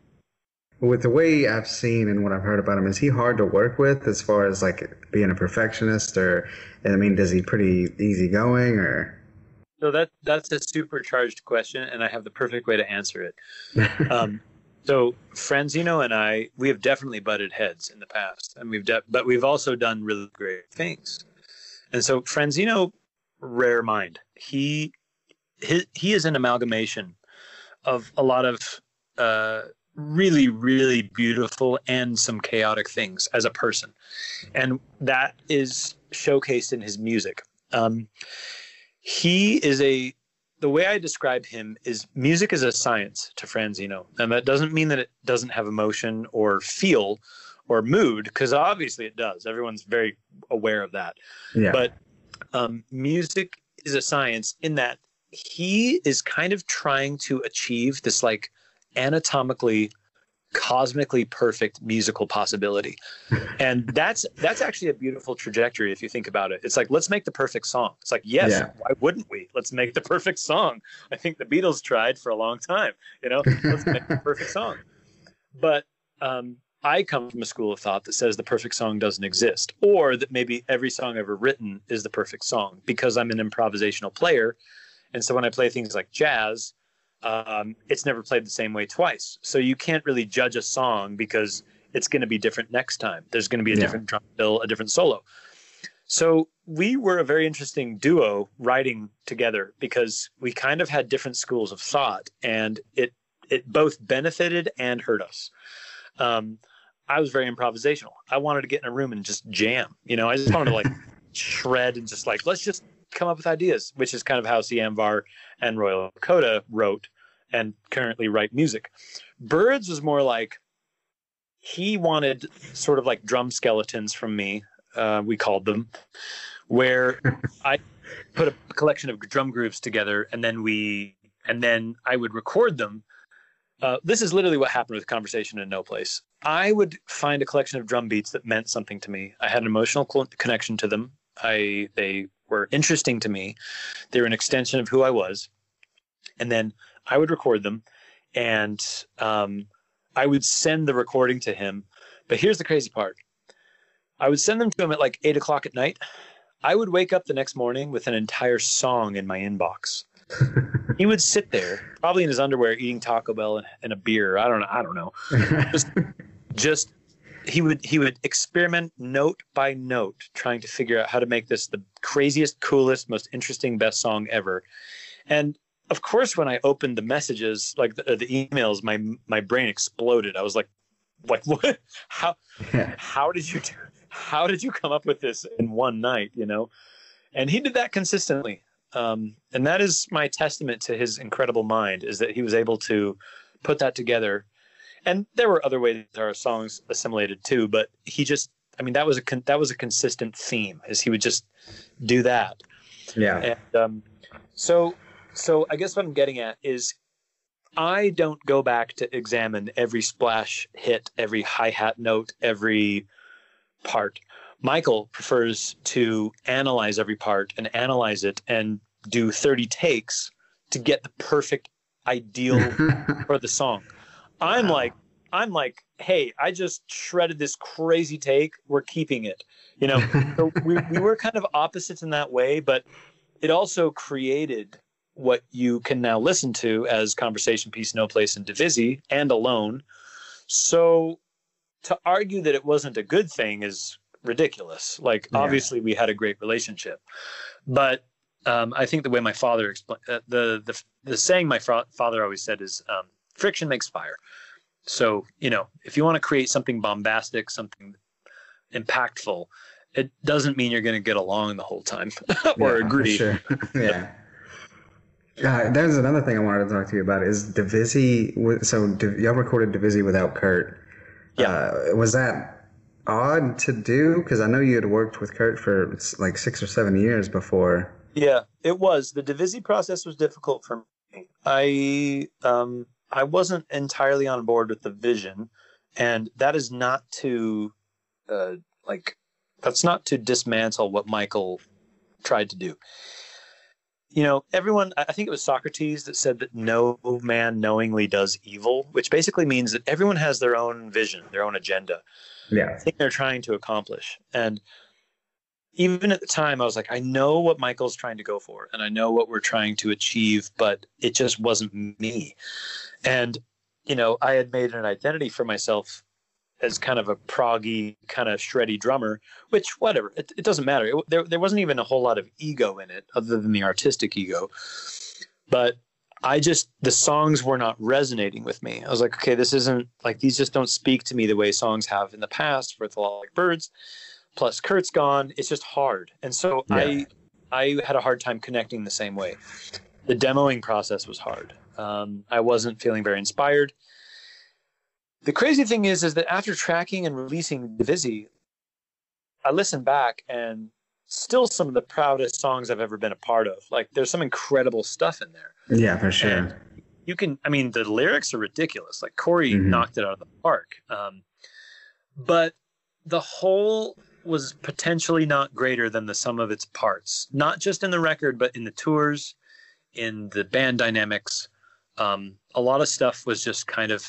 with the way I've seen and what I've heard about him, is he hard to work with as far as like being a perfectionist, or I mean, does he pretty easygoing or? So that that's a supercharged question, and I have the perfect way to answer it. Um, so Franzino and I, we have definitely butted heads in the past, and we've de- but we've also done really great things. And so Franzino, rare mind, he he, he is an amalgamation of a lot of uh, really really beautiful and some chaotic things as a person, and that is showcased in his music. Um, he is a the way I describe him is music is a science to Franzino, and that doesn't mean that it doesn't have emotion or feel or mood, because obviously it does. Everyone's very aware of that. Yeah. But um, music is a science in that he is kind of trying to achieve this like anatomically cosmically perfect musical possibility. And that's that's actually a beautiful trajectory if you think about it. It's like let's make the perfect song. It's like yes Yeah. why wouldn't we? Let's make the perfect song. I think the beatles tried for a long time you know? Let's make the perfect song. But um, i come from a school of thought that says the perfect song doesn't exist or that maybe every song ever written is the perfect song because i'm an improvisational player. And so when i play things like jazz um, it's never played the same way twice. So you can't really judge a song because it's going to be different next time. There's going to be a Yeah. different drum fill, a different solo. So we were a very interesting duo writing together because we kind of had different schools of thought, and it it both benefited and hurt us. Um, I was very improvisational. I wanted to get in a room and just jam. You know, I just wanted to like shred and just like let's just come up with ideas, which is kind of how Sianvar and Royal Coda wrote and currently write music. Birds was more like he wanted sort of like drum skeletons from me, uh, we called them, where I put a collection of drum grooves together and then we and then I would record them. Uh, this is literally what happened with Conversation in No Place. I would find a collection of drum beats that meant something to me. I had an emotional connection to them. I they were interesting to me. They were an extension of who I was, and then I would record them, and um, I would send the recording to him. But here's the crazy part: I would send them to him at like eight o'clock at night. I would wake up the next morning with an entire song in my inbox. he would sit there, probably in his underwear, eating Taco Bell and, and a beer. I don't know. I don't know just he would he would experiment note by note trying to figure out how to make this the craziest coolest most interesting best song ever. And of course when i opened the messages like the, the emails my my brain exploded. I was like like what? How how did you do how did you come up with this in one night you know? And he did that consistently. Um, and that is my testament to his incredible mind is that he was able to put that together and there were other ways our songs assimilated too but he just i mean that was a con- that was a consistent theme is he would just do that yeah. and um, so so i guess what i'm getting at is i don't go back to examine every splash hit every hi-hat note every part michael prefers to analyze every part and analyze it and do 30 takes to get the perfect ideal for the song. I'm Wow. like, I'm like, hey, I just shredded this crazy take. We're keeping it. You know, so we, we were kind of opposites in that way, but it also created what you can now listen to as Conversation Piece, No Place in Divisi and Alone. So to argue that it wasn't a good thing is ridiculous. Like, Yeah. obviously, we had a great relationship, but um, I think the way my father explained uh, the, the the saying my fa- father always said is um, friction makes fire. So you know, if you want to create something bombastic, something impactful, it doesn't mean you're going to get along the whole time or Yeah, agree. Sure. yeah. Uh, there's another thing I wanted to talk to you about is Divisi. So y'all recorded Divisi without Kurt. Yeah. Uh, was that odd to do? Because I know you had worked with Kurt for like six or seven years before. Yeah, it was. The Divisi process was difficult for me. I um I wasn't entirely on board with the vision, and that is not to uh like that's not to dismantle what Michael tried to do. You know, everyone I think it was Socrates that said that no man knowingly does evil, which basically means that everyone has their own vision, their own agenda Yeah. thing they're trying to accomplish. And even at the time, I was like, I know what Michael's trying to go for, and I know what we're trying to achieve, but it just wasn't me. And you know, I had made an identity for myself as kind of a proggy, kind of shreddy drummer, which whatever, it, it doesn't matter. It, there, there wasn't even a whole lot of ego in it, other than the artistic ego. But I just the songs were not resonating with me. I was like, okay, this isn't like these just don't speak to me the way songs have in the past for the like birds. Plus Kurt's gone. It's just hard. And so I I had a hard time connecting the same way. The demoing process was hard. Um, I wasn't feeling very inspired. The crazy thing is, is that after tracking and releasing Divisi, I listened back and still some of the proudest songs I've ever been a part of. Like there's some incredible stuff in there Yeah, for sure. And you can i mean the lyrics are ridiculous like corey Mhm. knocked it out of the park um, but the whole was potentially not greater than the sum of its parts not just in the record but in the tours in the band dynamics um, a lot of stuff was just kind of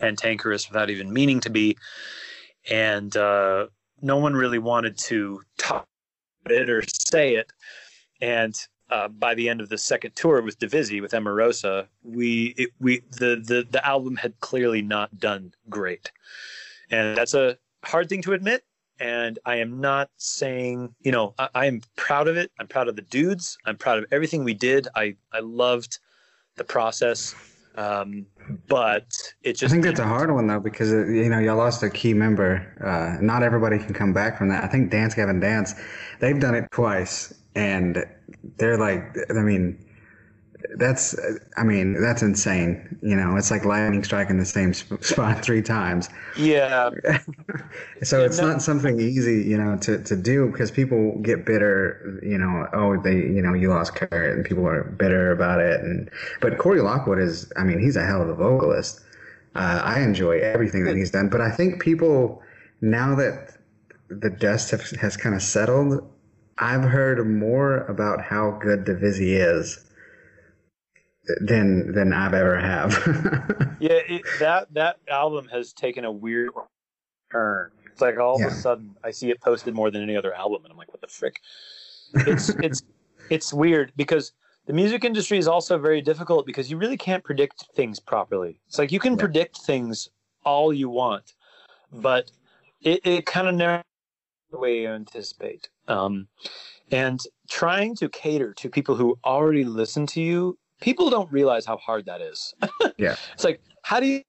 cantankerous without even meaning to be and uh, no one really wanted to talk it or say it and uh, by the end of the second tour with Divisi with Emarosa, we it, we the, the the album had clearly not done great, and that's a hard thing to admit. And I am not saying, you know, I, I am proud of it. I'm proud of the dudes. I'm proud of everything we did. I I loved the process, um, but it just I think that's a hard one though because uh, you know y'all lost a key member. Uh, not everybody can come back from that. I think Dance Gavin Dance, they've done it twice, and they're like, I mean, that's, I mean, that's insane. You know, it's like lightning striking the same spot three times. yeah So it's no- not something easy, you know, to, to do because people get bitter, you know, oh, they, you know, you lost Kurt and people are bitter about it. And, but Cory Lockwood is, I mean, he's a hell of a vocalist. Uh, I enjoy everything that he's done, but I think people, now that the dust have, has kind of settled, I've heard more about how good Divisi is than than I've ever have. Yeah, it, that that album has taken a weird turn. It's like all Yeah. of a sudden I see it posted more than any other album, and I'm like, what the frick? It's it's it's weird because the music industry is also very difficult because you really can't predict things properly. It's like you can Yeah. predict things all you want, but it, it kind of never the way you anticipate. Um, and trying to cater to people who already listen to you, people don't realize how hard that is. Yeah. It's like, how do you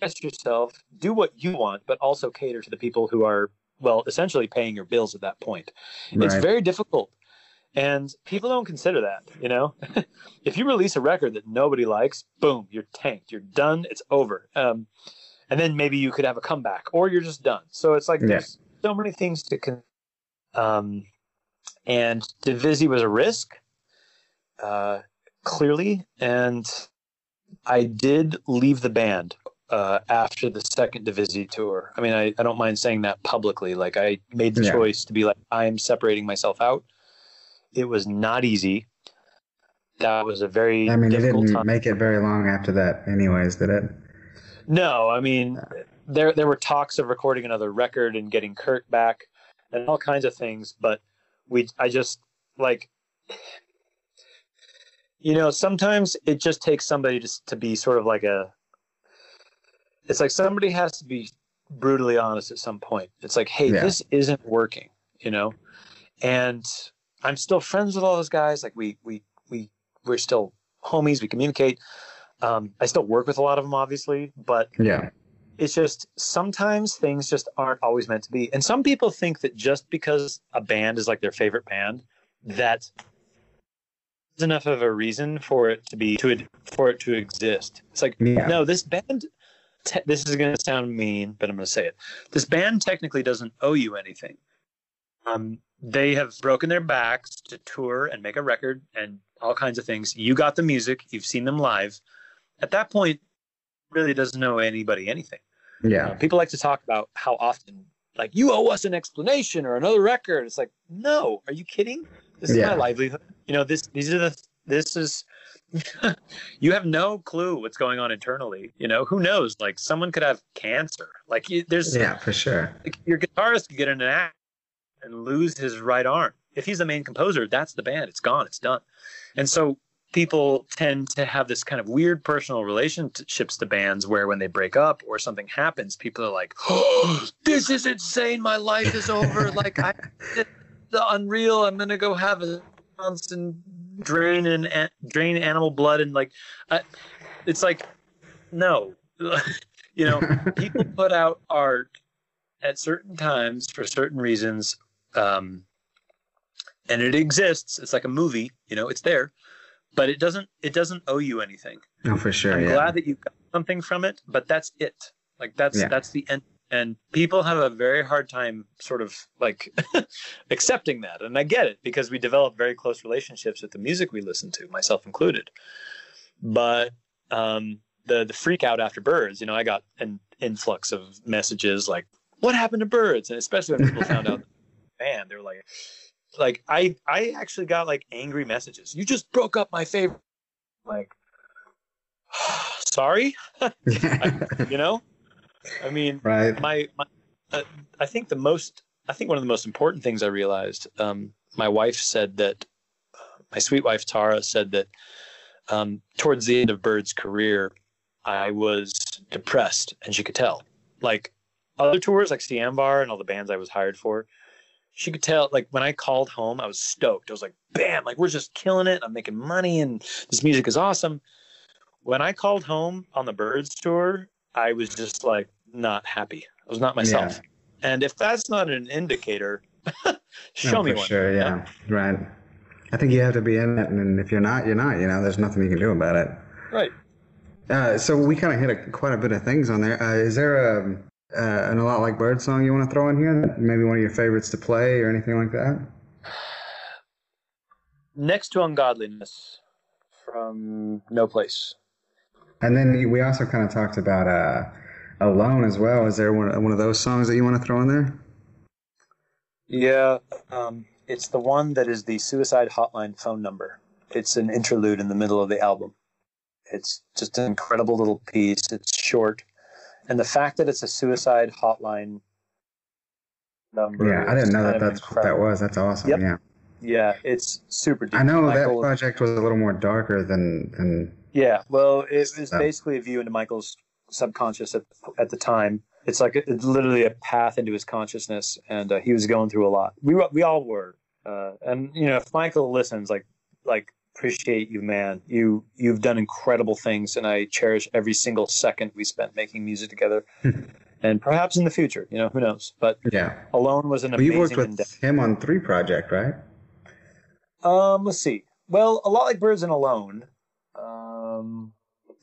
express yourself, do what you want, but also cater to the people who are, well, essentially paying your bills at that point? It's very difficult. And people don't consider that, you know? if you release a record that nobody likes, boom, you're tanked. You're done. It's over. Um, and then maybe you could have a comeback or you're just done. So it's like Yeah. there's so many things to con- um and Divisi was a risk uh clearly and I did leave the band uh, after the second Divisi tour. I mean, I, I don't mind saying that publicly. Like, I made the Yeah. choice to be like, I am separating myself out. It was not easy. That was a very I mean, it difficult didn't time. make it very long after that, anyways, did it? No, I mean, there there were talks of recording another record and getting Kurt back, and all kinds of things. But we, I just like, you know, sometimes it just takes somebody just to be sort of like a. It's like somebody has to be brutally honest at some point. It's like, hey, Yeah. this isn't working, you know, and I'm still friends with all those guys. Like we we we we're still homies. We communicate. Um, I still work with a lot of them, obviously, but Yeah. it's just sometimes things just aren't always meant to be. And some people think that just because a band is like their favorite band, that enough of a reason for it to be to for it to exist. It's like Yeah. no, this band. Te- this is going to sound mean, but I'm going to say it. This band technically doesn't owe you anything. Um, they have broken their backs to tour and make a record and all kinds of things. You got the music. You've seen them live. At that point, really doesn't owe anybody anything. Uh, Yeah. people like to talk about how often, like, you owe us an explanation or another record. It's like, no, are you kidding? This is Yeah. my livelihood. You know, this, these are the, this is, you have no clue what's going on internally. You know, who knows? Like, someone could have cancer. Like, you, there's, Yeah, for sure. like, your guitarist could get in an accident and lose his right arm. If he's the main composer, that's the band. It's gone. It's done. And so people tend to have this kind of weird personal relationships to bands where when they break up or something happens, people are like, oh, this is insane. My life is over. like, I the unreal. I'm going to go have a and drain and an- drain animal blood. And like, I, it's like, no, you know, people put out art at certain times for certain reasons um, and it exists it's like a movie you know it's there but it doesn't it doesn't owe you anything No, for sure. i'm yeah. glad that you got something from it but that's it like that's Yeah. that's the end and people have a very hard time sort of like accepting that. And i get it because we develop very close relationships with the music we listen to myself included. But um the the freak out after birds you know i got an influx of messages like what happened to birds? And especially when people found out man they were like like i i actually got like angry messages. You just broke up my favorite like sorry? Yeah. you know i mean right. my, my uh, I think the most I think one of the most important things I realized um, my wife said that my sweet wife Tara said that um, towards the end of Bird's career I was depressed and she could tell. Like other tours like Sianvar and all the bands I was hired for she could tell like when I called home I was stoked. I was like bam like we're just killing it. I'm making money and this music is awesome. When I called home on the Birds tour I was just like not happy. I was not myself. And if that's not an indicator, show No, me for one. sure. Yeah. Right. I think you have to be in it, and if you're not, you're not. You know, there's nothing you can do about it. Right. Uh, so we kind of hit a, quite a bit of things on there. Uh, is there a, uh, an a lot like bird song you want to throw in here? Maybe one of your favorites to play or anything like that? Next to ungodliness from No Place. And then we also kind of talked about uh, alone as well. Is there one, one of those songs that you want to throw in there? Yeah. Um, It's the one that is the suicide hotline phone number. It's an interlude in the middle of the album. It's just an incredible little piece. It's short. And the fact that it's a suicide hotline number. Yeah, I didn't know that that's what that was. That's awesome. Yep. Yeah. Yeah, it's super deep. I know Michael- that project was a little more darker than than Yeah, well, it was basically a view into Michael's subconscious at, at the time. It's like it's literally a path into his consciousness, and uh, he was going through a lot. We we all were, uh, and you know, if Michael listens, like like appreciate you, man. You you've done incredible things, and I cherish every single second we spent making music together. and perhaps in the future, you know, who knows? But yeah. Alone was an Well, you worked with endeavor. him on three project, right? Um, let's see. Well, a lot like Birds and Alone. Um,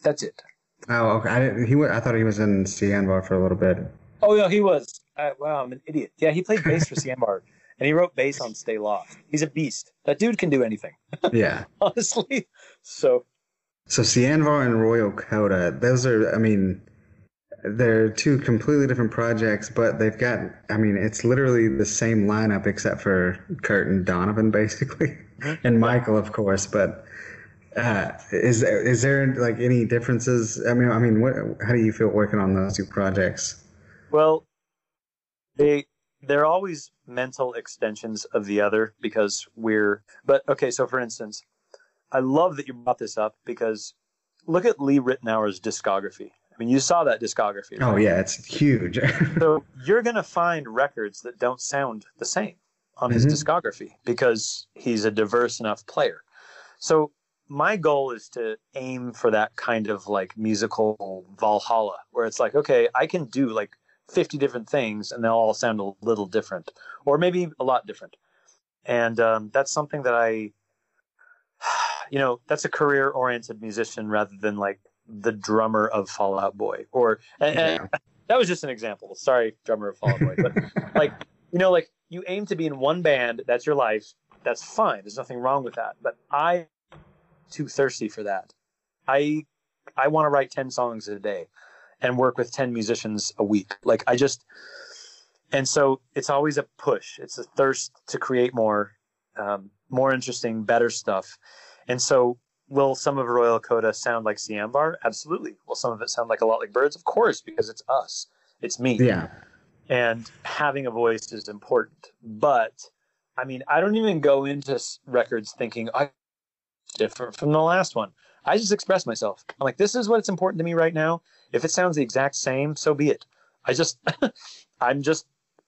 that's it. Oh, okay. I didn't, he I thought he was in Sianvar for a little bit. Oh yeah, he was. Uh, wow, I'm an idiot. Yeah, he played bass for Sianvar, and he wrote bass on Stay Lost. He's a beast. That dude can do anything, Yeah. honestly. So So Sianvar and Royal Coda, those are, I mean, they're two completely different projects, but they've got, I mean, it's literally the same lineup except for Kurt and Donovan, basically, and Michael, of course. But uh, is there, is there like any differences? I mean, I mean, what, how do you feel working on those two projects? well, they they're always mental extensions of the other because we're. But okay, so for instance, I love that you brought this up because look at Lee Ritenour's discography. I mean, you saw that discography. Oh yeah, it's huge. So you're going to find records that don't sound the same on his Mhm. discography because he's a diverse enough player. So my goal is to aim for that kind of like musical Valhalla where it's like, okay, I can do like 50 different things and they'll all sound a little different or maybe a lot different. And um, that's something that I, you know, that's a career oriented musician rather than like the drummer of Fall Out Boy or, and, and that was just an example. Sorry, drummer of Fall Out Boy, but like you know, like you aim to be in one band. That's your life. That's fine. There's nothing wrong with that. But I too thirsty for that. I I want to write ten songs a day and work with ten musicians a week. Like I just and so it's always a push. It's a thirst to create more, um, more interesting, better stuff. And so will some of Royal Coda sound like Sianvar? Absolutely. Will some of it sound like a lot like Birds? Of course, because it's us. It's me. yeah. And having a voice is important. But I mean, I don't even go into records thinking I different from the last one. I just express myself. I'm like, this is what's important to me right now. If it sounds the exact same, so be it. I just, I'm just,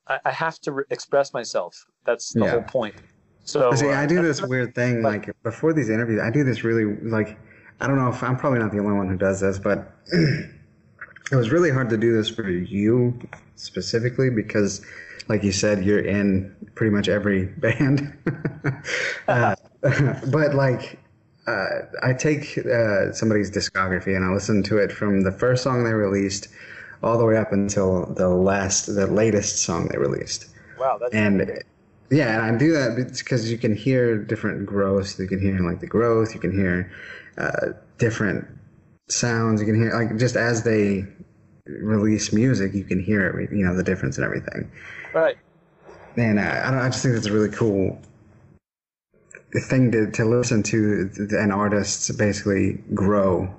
I, I have to re- express myself. That's the Yeah. whole point. So See, uh, I do this weird thing like before these interviews. I do this really like I don't know if I'm probably not the only one who does this, but it was really hard to do this for you specifically because, like you said, you're in pretty much every band. uh, but like, uh, I take uh, somebody's discography and I listen to it from the first song they released all the way up until the last, the latest song they released wow, that's and yeah, and I do that because you can hear different growths. You can hear like the growth. You can hear uh, different sounds. You can hear like just as they release music, you can hear it. You know the difference and everything. right. And uh, I don't. I just think that's a really cool thing to to listen to an artist basically grow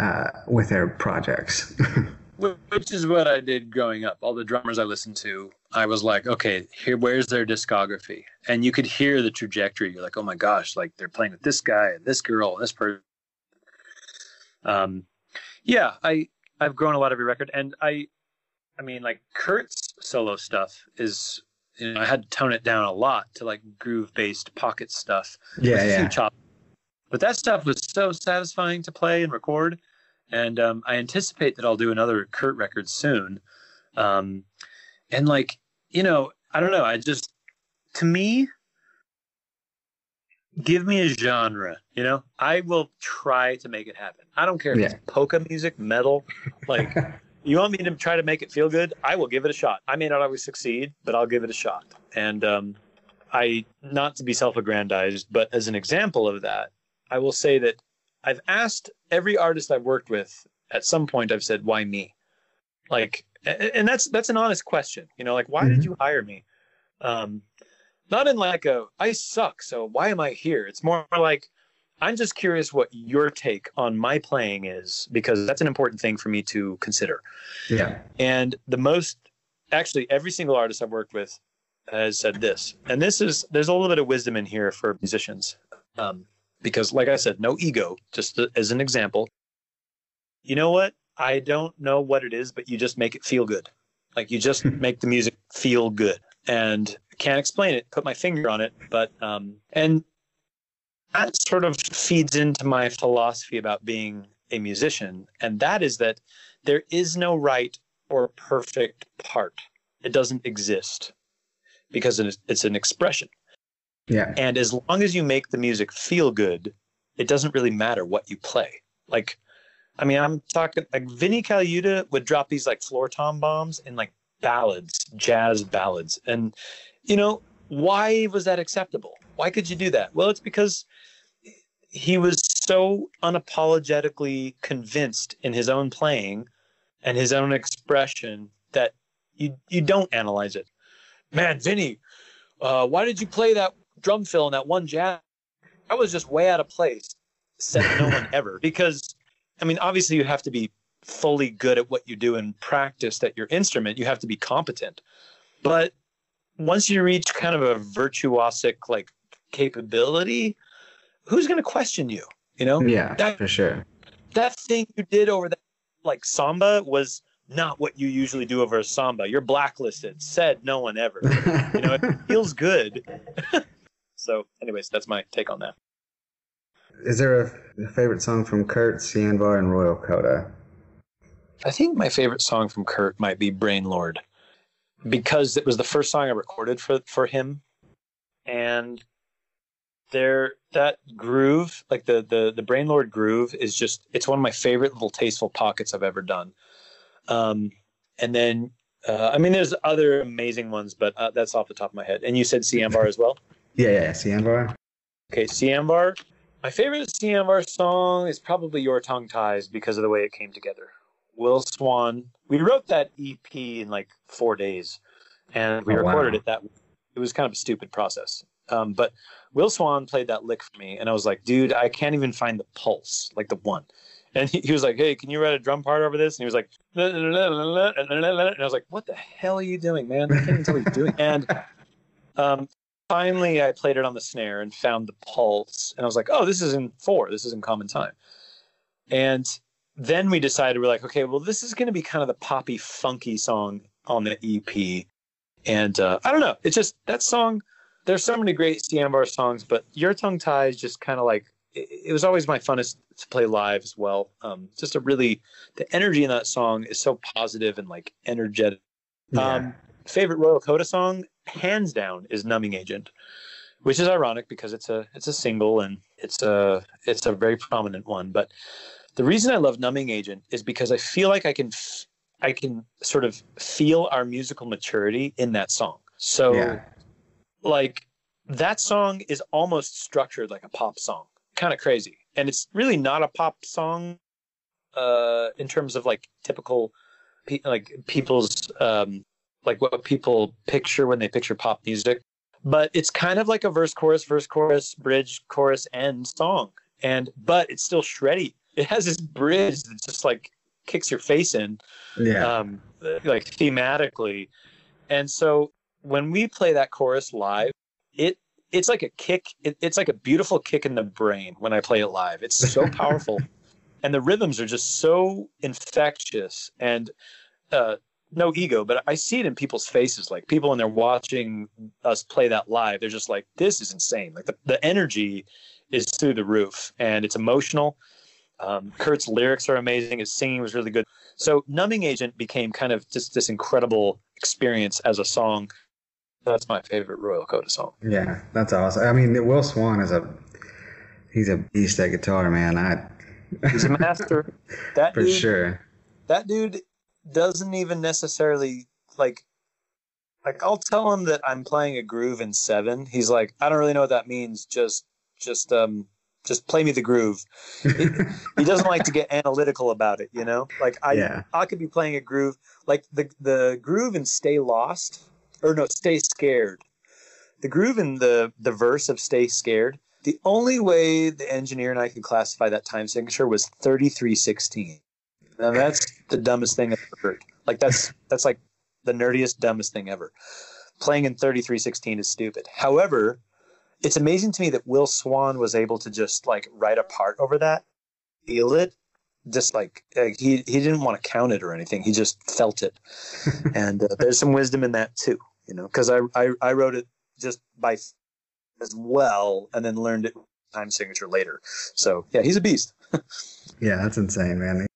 uh, with their projects. Which is what I did growing up. All the drummers I listened to, I was like, okay, here, where's their discography? And you could hear the trajectory. You're like, oh my gosh, like they're playing with this guy and this girl and this person. Um, yeah, I I've grown a lot every record, and I, I mean, like Kurt's solo stuff is, you know, I had to tone it down a lot to like groove based pocket stuff yeah, with a few yeah. chop- But that stuff was so satisfying to play and record, and um, I anticipate that I'll do another Kurt record soon. Um, and like you know, I don't know. I just to me, give me a genre. You know, I will try to make it happen. I don't care if it's polka music, metal, like. You want me to try to make it feel good? I will give it a shot. I may not always succeed, but I'll give it a shot. And um, I, not to be self-aggrandized, but as an example of that, I will say that I've asked every artist I've worked with at some point. I've said, "Why me?" Like, and that's that's an honest question. You know, like, why did Mhm. you hire me? Um, not in like a I suck, so why am I here? It's more like I'm just curious what your take on my playing is because that's an important thing for me to consider. Yeah. And the most, actually, every single artist I've worked with has said this. And this is, there's a little bit of wisdom in here for musicians. Um, because, like I said, no ego, just as an example. You know what? I don't know what it is, but you just make it feel good. Like you just make the music feel good. And can't explain it, put my finger on it. But, um, and that sort of feeds into my philosophy about being a musician. And that is that there is no right or perfect part. It doesn't exist because it is, an expression. Yeah. And as long as you make the music feel good, it doesn't really matter what you play. Like, I mean, I'm talking like Vinnie Colaiuta would drop these like floor tom bombs in like ballads, jazz ballads. And, you know, why was that acceptable? Why could you do that? Well, it's because he was so unapologetically convinced in his own playing and his own expression that you you don't analyze it. Man, Vinnie, uh, why did you play that drum fill in that one jazz? I was just way out of place. Said no one ever. Because, I mean, obviously you have to be fully good at what you do and practiced at your instrument. You have to be competent. But once you reach kind of a virtuosic like capability, who's going to question you? You know, Yeah, That- for sure. that thing you did over that like samba was not what you usually do over a samba. You're blacklisted. Said no one ever. You know, it feels good. so, anyways, that's my take on that. Is there a, a favorite song from Kurt, Sianvar, and Royal Coda? I think my favorite song from Kurt might be Brain Lord because it was the first song I recorded for for him, and there that groove, like the the the Brain Lord groove, is just it's one of my favorite little tasteful pockets I've ever done. Um, and then uh, I mean, there's other amazing ones, but uh, that's off the top of my head. And you said Sianvar as well. Yeah, yeah, Sianvar. Okay, Sianvar. My favorite Sianvar song is probably Your Tongue Ties because of the way it came together. Will Swan. We wrote that EP in like four days, and we Oh, wow. recorded it that. It was kind of a stupid process. Um, but Will Swan played that lick for me, and I was like, dude, I can't even find the pulse, like the one. And he, he was like, hey, can you write a drum part over this? And he was like, and I was like, what the hell are you doing, man? I can't even tell what you're doing. And um, finally, I played it on the snare and found the pulse, and I was like, oh, this is in four. This is in common time. And then we decided we're like, okay, well, this is going to be kind of the poppy, funky song on the EP. And uh, I don't know, it's just that song. There's so many great Sianvar songs, but Your Tongue Ties just kind of like it, it was always my funnest to play live as well. Um, just a really the energy in that song is so positive and like energetic. Yeah. Um, favorite Royal Coda song, hands down, is "Numbing Agent," which is ironic because it's a it's a single and it's a it's a very prominent one. But the reason I love "Numbing Agent" is because I feel like I can f- I can sort of feel our musical maturity in that song. So, Yeah. Like that song is almost structured like a pop song, kind of crazy, and it's really not a pop song uh, in terms of like typical pe- like people's um, like what people picture when they picture pop music. But it's kind of like a verse chorus verse chorus bridge chorus end song. And but it's still shreddy. It has this bridge that just like kicks your face in yeah. um, like thematically. And so when we play that chorus live, it it's like a kick. It, it's like a beautiful kick in the brain when I play it live. It's so powerful, and the rhythms are just so infectious. And uh, no ego, but I see it in people's faces. Like people when they're watching us play that live, they're just like, "This is insane!" Like the the energy is through the roof, and it's emotional. Um, Kurt's lyrics are amazing. His singing was really good. So Numbing Agent became kind of just this incredible experience as a song. That's my favorite Royal Coda song. yeah, that's awesome. I mean, Will Swan is a he's a beast at guitar, man. I He's a master. That for dude, sure. that dude doesn't even necessarily like like I'll tell him that I'm playing a groove in seven. He's like, I don't really know what that means. Just just um just play me the groove. he, he doesn't like to get analytical about it, you know? Like I Yeah. I could be playing a groove like the the groove in Stay Lost or no, Stay Scared the groove in the the verse of "Stay Scared." The only way the engineer and I could classify that time signature was thirty three sixteen. Now that's the dumbest thing I've ever heard. Like that's that's like the nerdiest, dumbest thing ever. Playing in thirty three sixteen is stupid. However, it's amazing to me that Will Swan was able to just like write a part over that, feel it, just like he he didn't want to count it or anything. He just felt it, and uh, there's some wisdom in that too. You know, because I, I I wrote it just by as well, and then learned it time signature later. So yeah, he's a beast. Yeah, that's insane, man.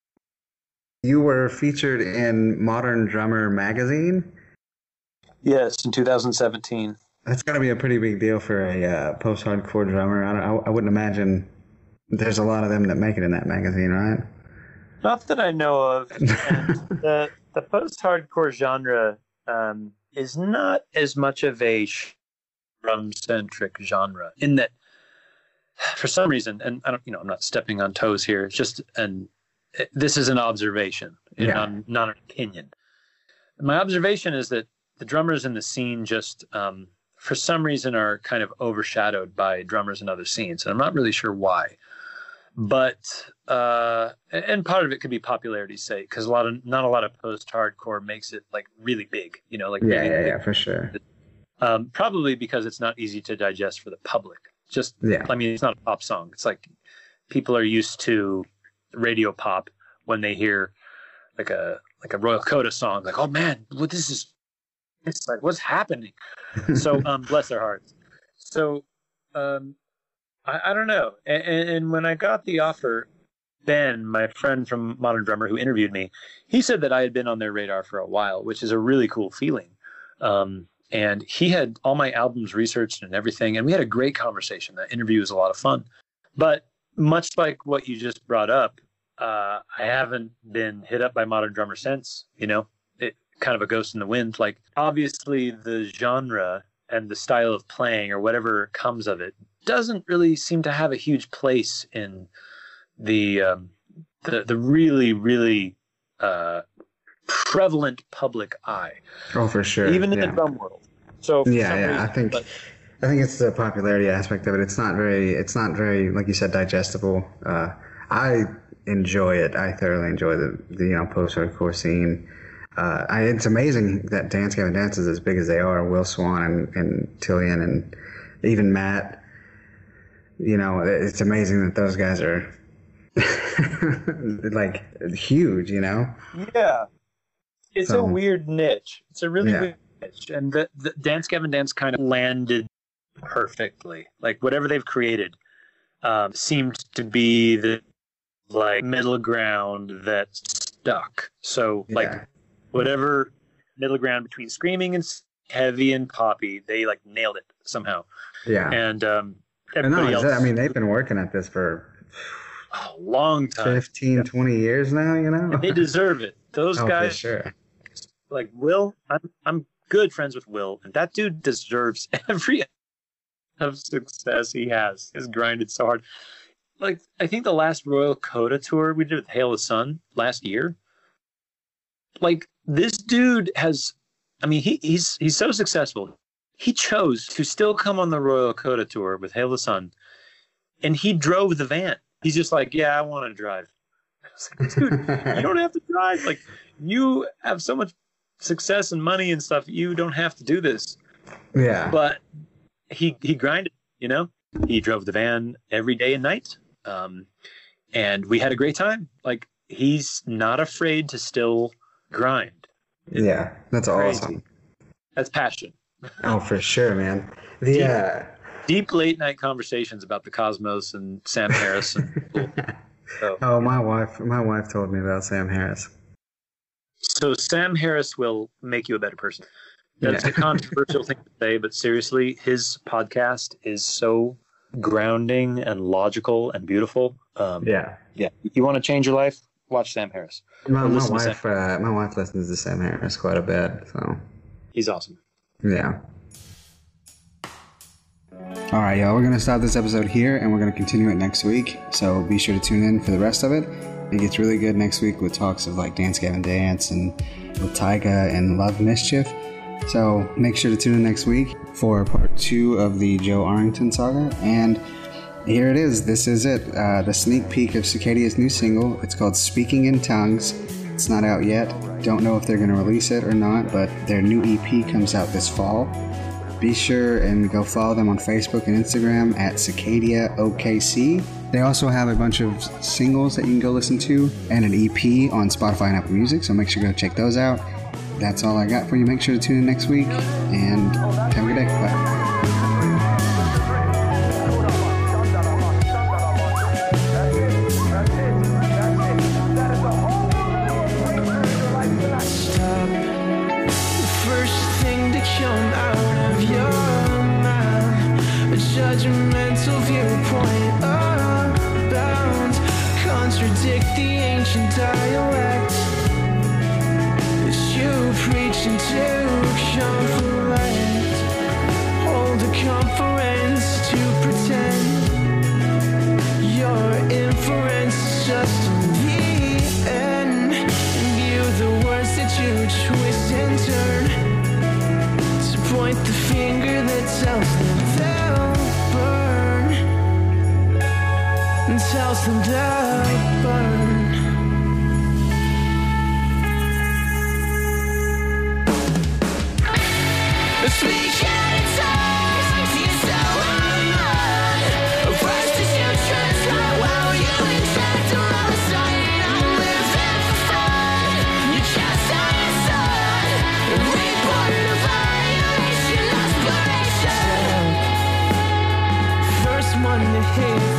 You were featured in Modern Drummer magazine. Yes, in 2017. That's got to be a pretty big deal for a uh, post-hardcore drummer. I, don't, I, I wouldn't imagine there's a lot of them that make it in that magazine, right? Not that I know of. And the the post hardcore genre um, is not as much of a drum centric genre in that for some reason, and I don't, you know, I'm not stepping on toes here. It's just and this is an observation, Yeah. not, not an opinion. My observation is that the drummers in the scene just, um, for some reason, are kind of overshadowed by drummers in other scenes, and I'm not really sure why. But uh, and part of it could be popularity's sake, because a lot of not a lot of post-hardcore makes it like really big, you know, like Yeah, really yeah, big. yeah, for sure. Um, probably because it's not easy to digest for the public. Just, Yeah. I mean, it's not a pop song. It's like people are used to radio pop when they hear like a like a Royal Coda song. Like, oh man, what this is? It's like what's happening? so, um, bless their hearts. So, um, I, I don't know. And, and when I got the offer, Ben, my friend from Modern Drummer who interviewed me, he said that I had been on their radar for a while, which is a really cool feeling. Um, and he had all my albums researched and everything, and we had a great conversation. That interview was a lot of fun. But much like what you just brought up, uh, I haven't been hit up by Modern Drummer since. You know, it kind of a ghost in the wind. Like obviously the genre and the style of playing or whatever comes of it doesn't really seem to have a huge place in the um, the the really really uh, prevalent public eye, Oh, for sure. even in yeah. the drum world. So Yeah, yeah. I think but- I think it's the popularity aspect of it. It's not very. It's not very, like you said, digestible. Uh, I enjoy it. I thoroughly enjoy the, the you know post-hardcore scene. Uh, I, it's amazing that Dance Gavin Dance is as big as they are. Will Swan and, and Tilian and even Matt. You know, it's amazing that those guys are like huge. You know. Yeah. It's So- a weird niche. It's a really Yeah. weird niche. And the, the Dance Gavin Dance kind of landed perfectly. Like whatever they've created um, seemed to be the like middle ground that stuck. So like Yeah. whatever middle ground between screaming and heavy and poppy, they like nailed it somehow. Yeah. And um, everybody only else, I mean, they've been working at this for a long time. 15, 20 years now. You know. They deserve it. Those oh, for guys sure. like Will, I'm I'm good friends with Will, and that dude deserves every of success he has. He's grinded so hard. Like I think the last Royal Coda tour we did with Hail the Sun last year. Like this dude has, I mean he he's he's so successful. He chose to still come on the Royal Coda tour with Hail the Sun, and he drove the van. He's just like, yeah, I want to drive. I was like, dude, you don't have to drive. Like you have so much success and money and stuff. You don't have to do this. yeah. But he he grinded. You know, he drove the van every day and night, um, and we had a great time. Like he's not afraid to still grind. Yeah, that's Crazy. awesome. That's passion. Oh, for sure, man. The uh, Deep late night conversations about the cosmos and Sam Harris. And, so, oh, my wife, my wife told me about Sam Harris. so Sam Harris will make you a better person. That's Yeah. a controversial thing to say, but seriously, his podcast is so grounding and logical and beautiful. Um, Yeah, yeah. If you want to change your life, watch Sam Harris. my, my wife, uh, my wife listens to Sam Harris quite a bit. So He's awesome. Yeah. All right, y'all. We're gonna stop this episode here, and we're gonna continue it next week. So be sure to tune in for the rest of it. It gets really good next week with talks of like Dance Gavin Dance and with Taiga and Love Mischief. So make sure to tune in next week for part two of the Joe Arrington saga. And here it is. This is it. Uh, the sneak peek of Cicadia's new single. It's called Speaking in Tongues. It's not out yet. Don't know if they're going to release it or not, but their new EP comes out this fall. Be sure and go follow them on Facebook and Instagram at Cicadia OKC. They also have a bunch of singles that you can go listen to and an EP on Spotify and Apple Music, so make sure to go check those out. That's all I got for you. Make sure to tune in next week and have a good day. Bye. The ancient dialect It's you preach into conflict. Hold a conference to pretend your inference is just the end. And view the words that you twist and turn to point the finger that tells them they'll burn and tells them they'll burn. One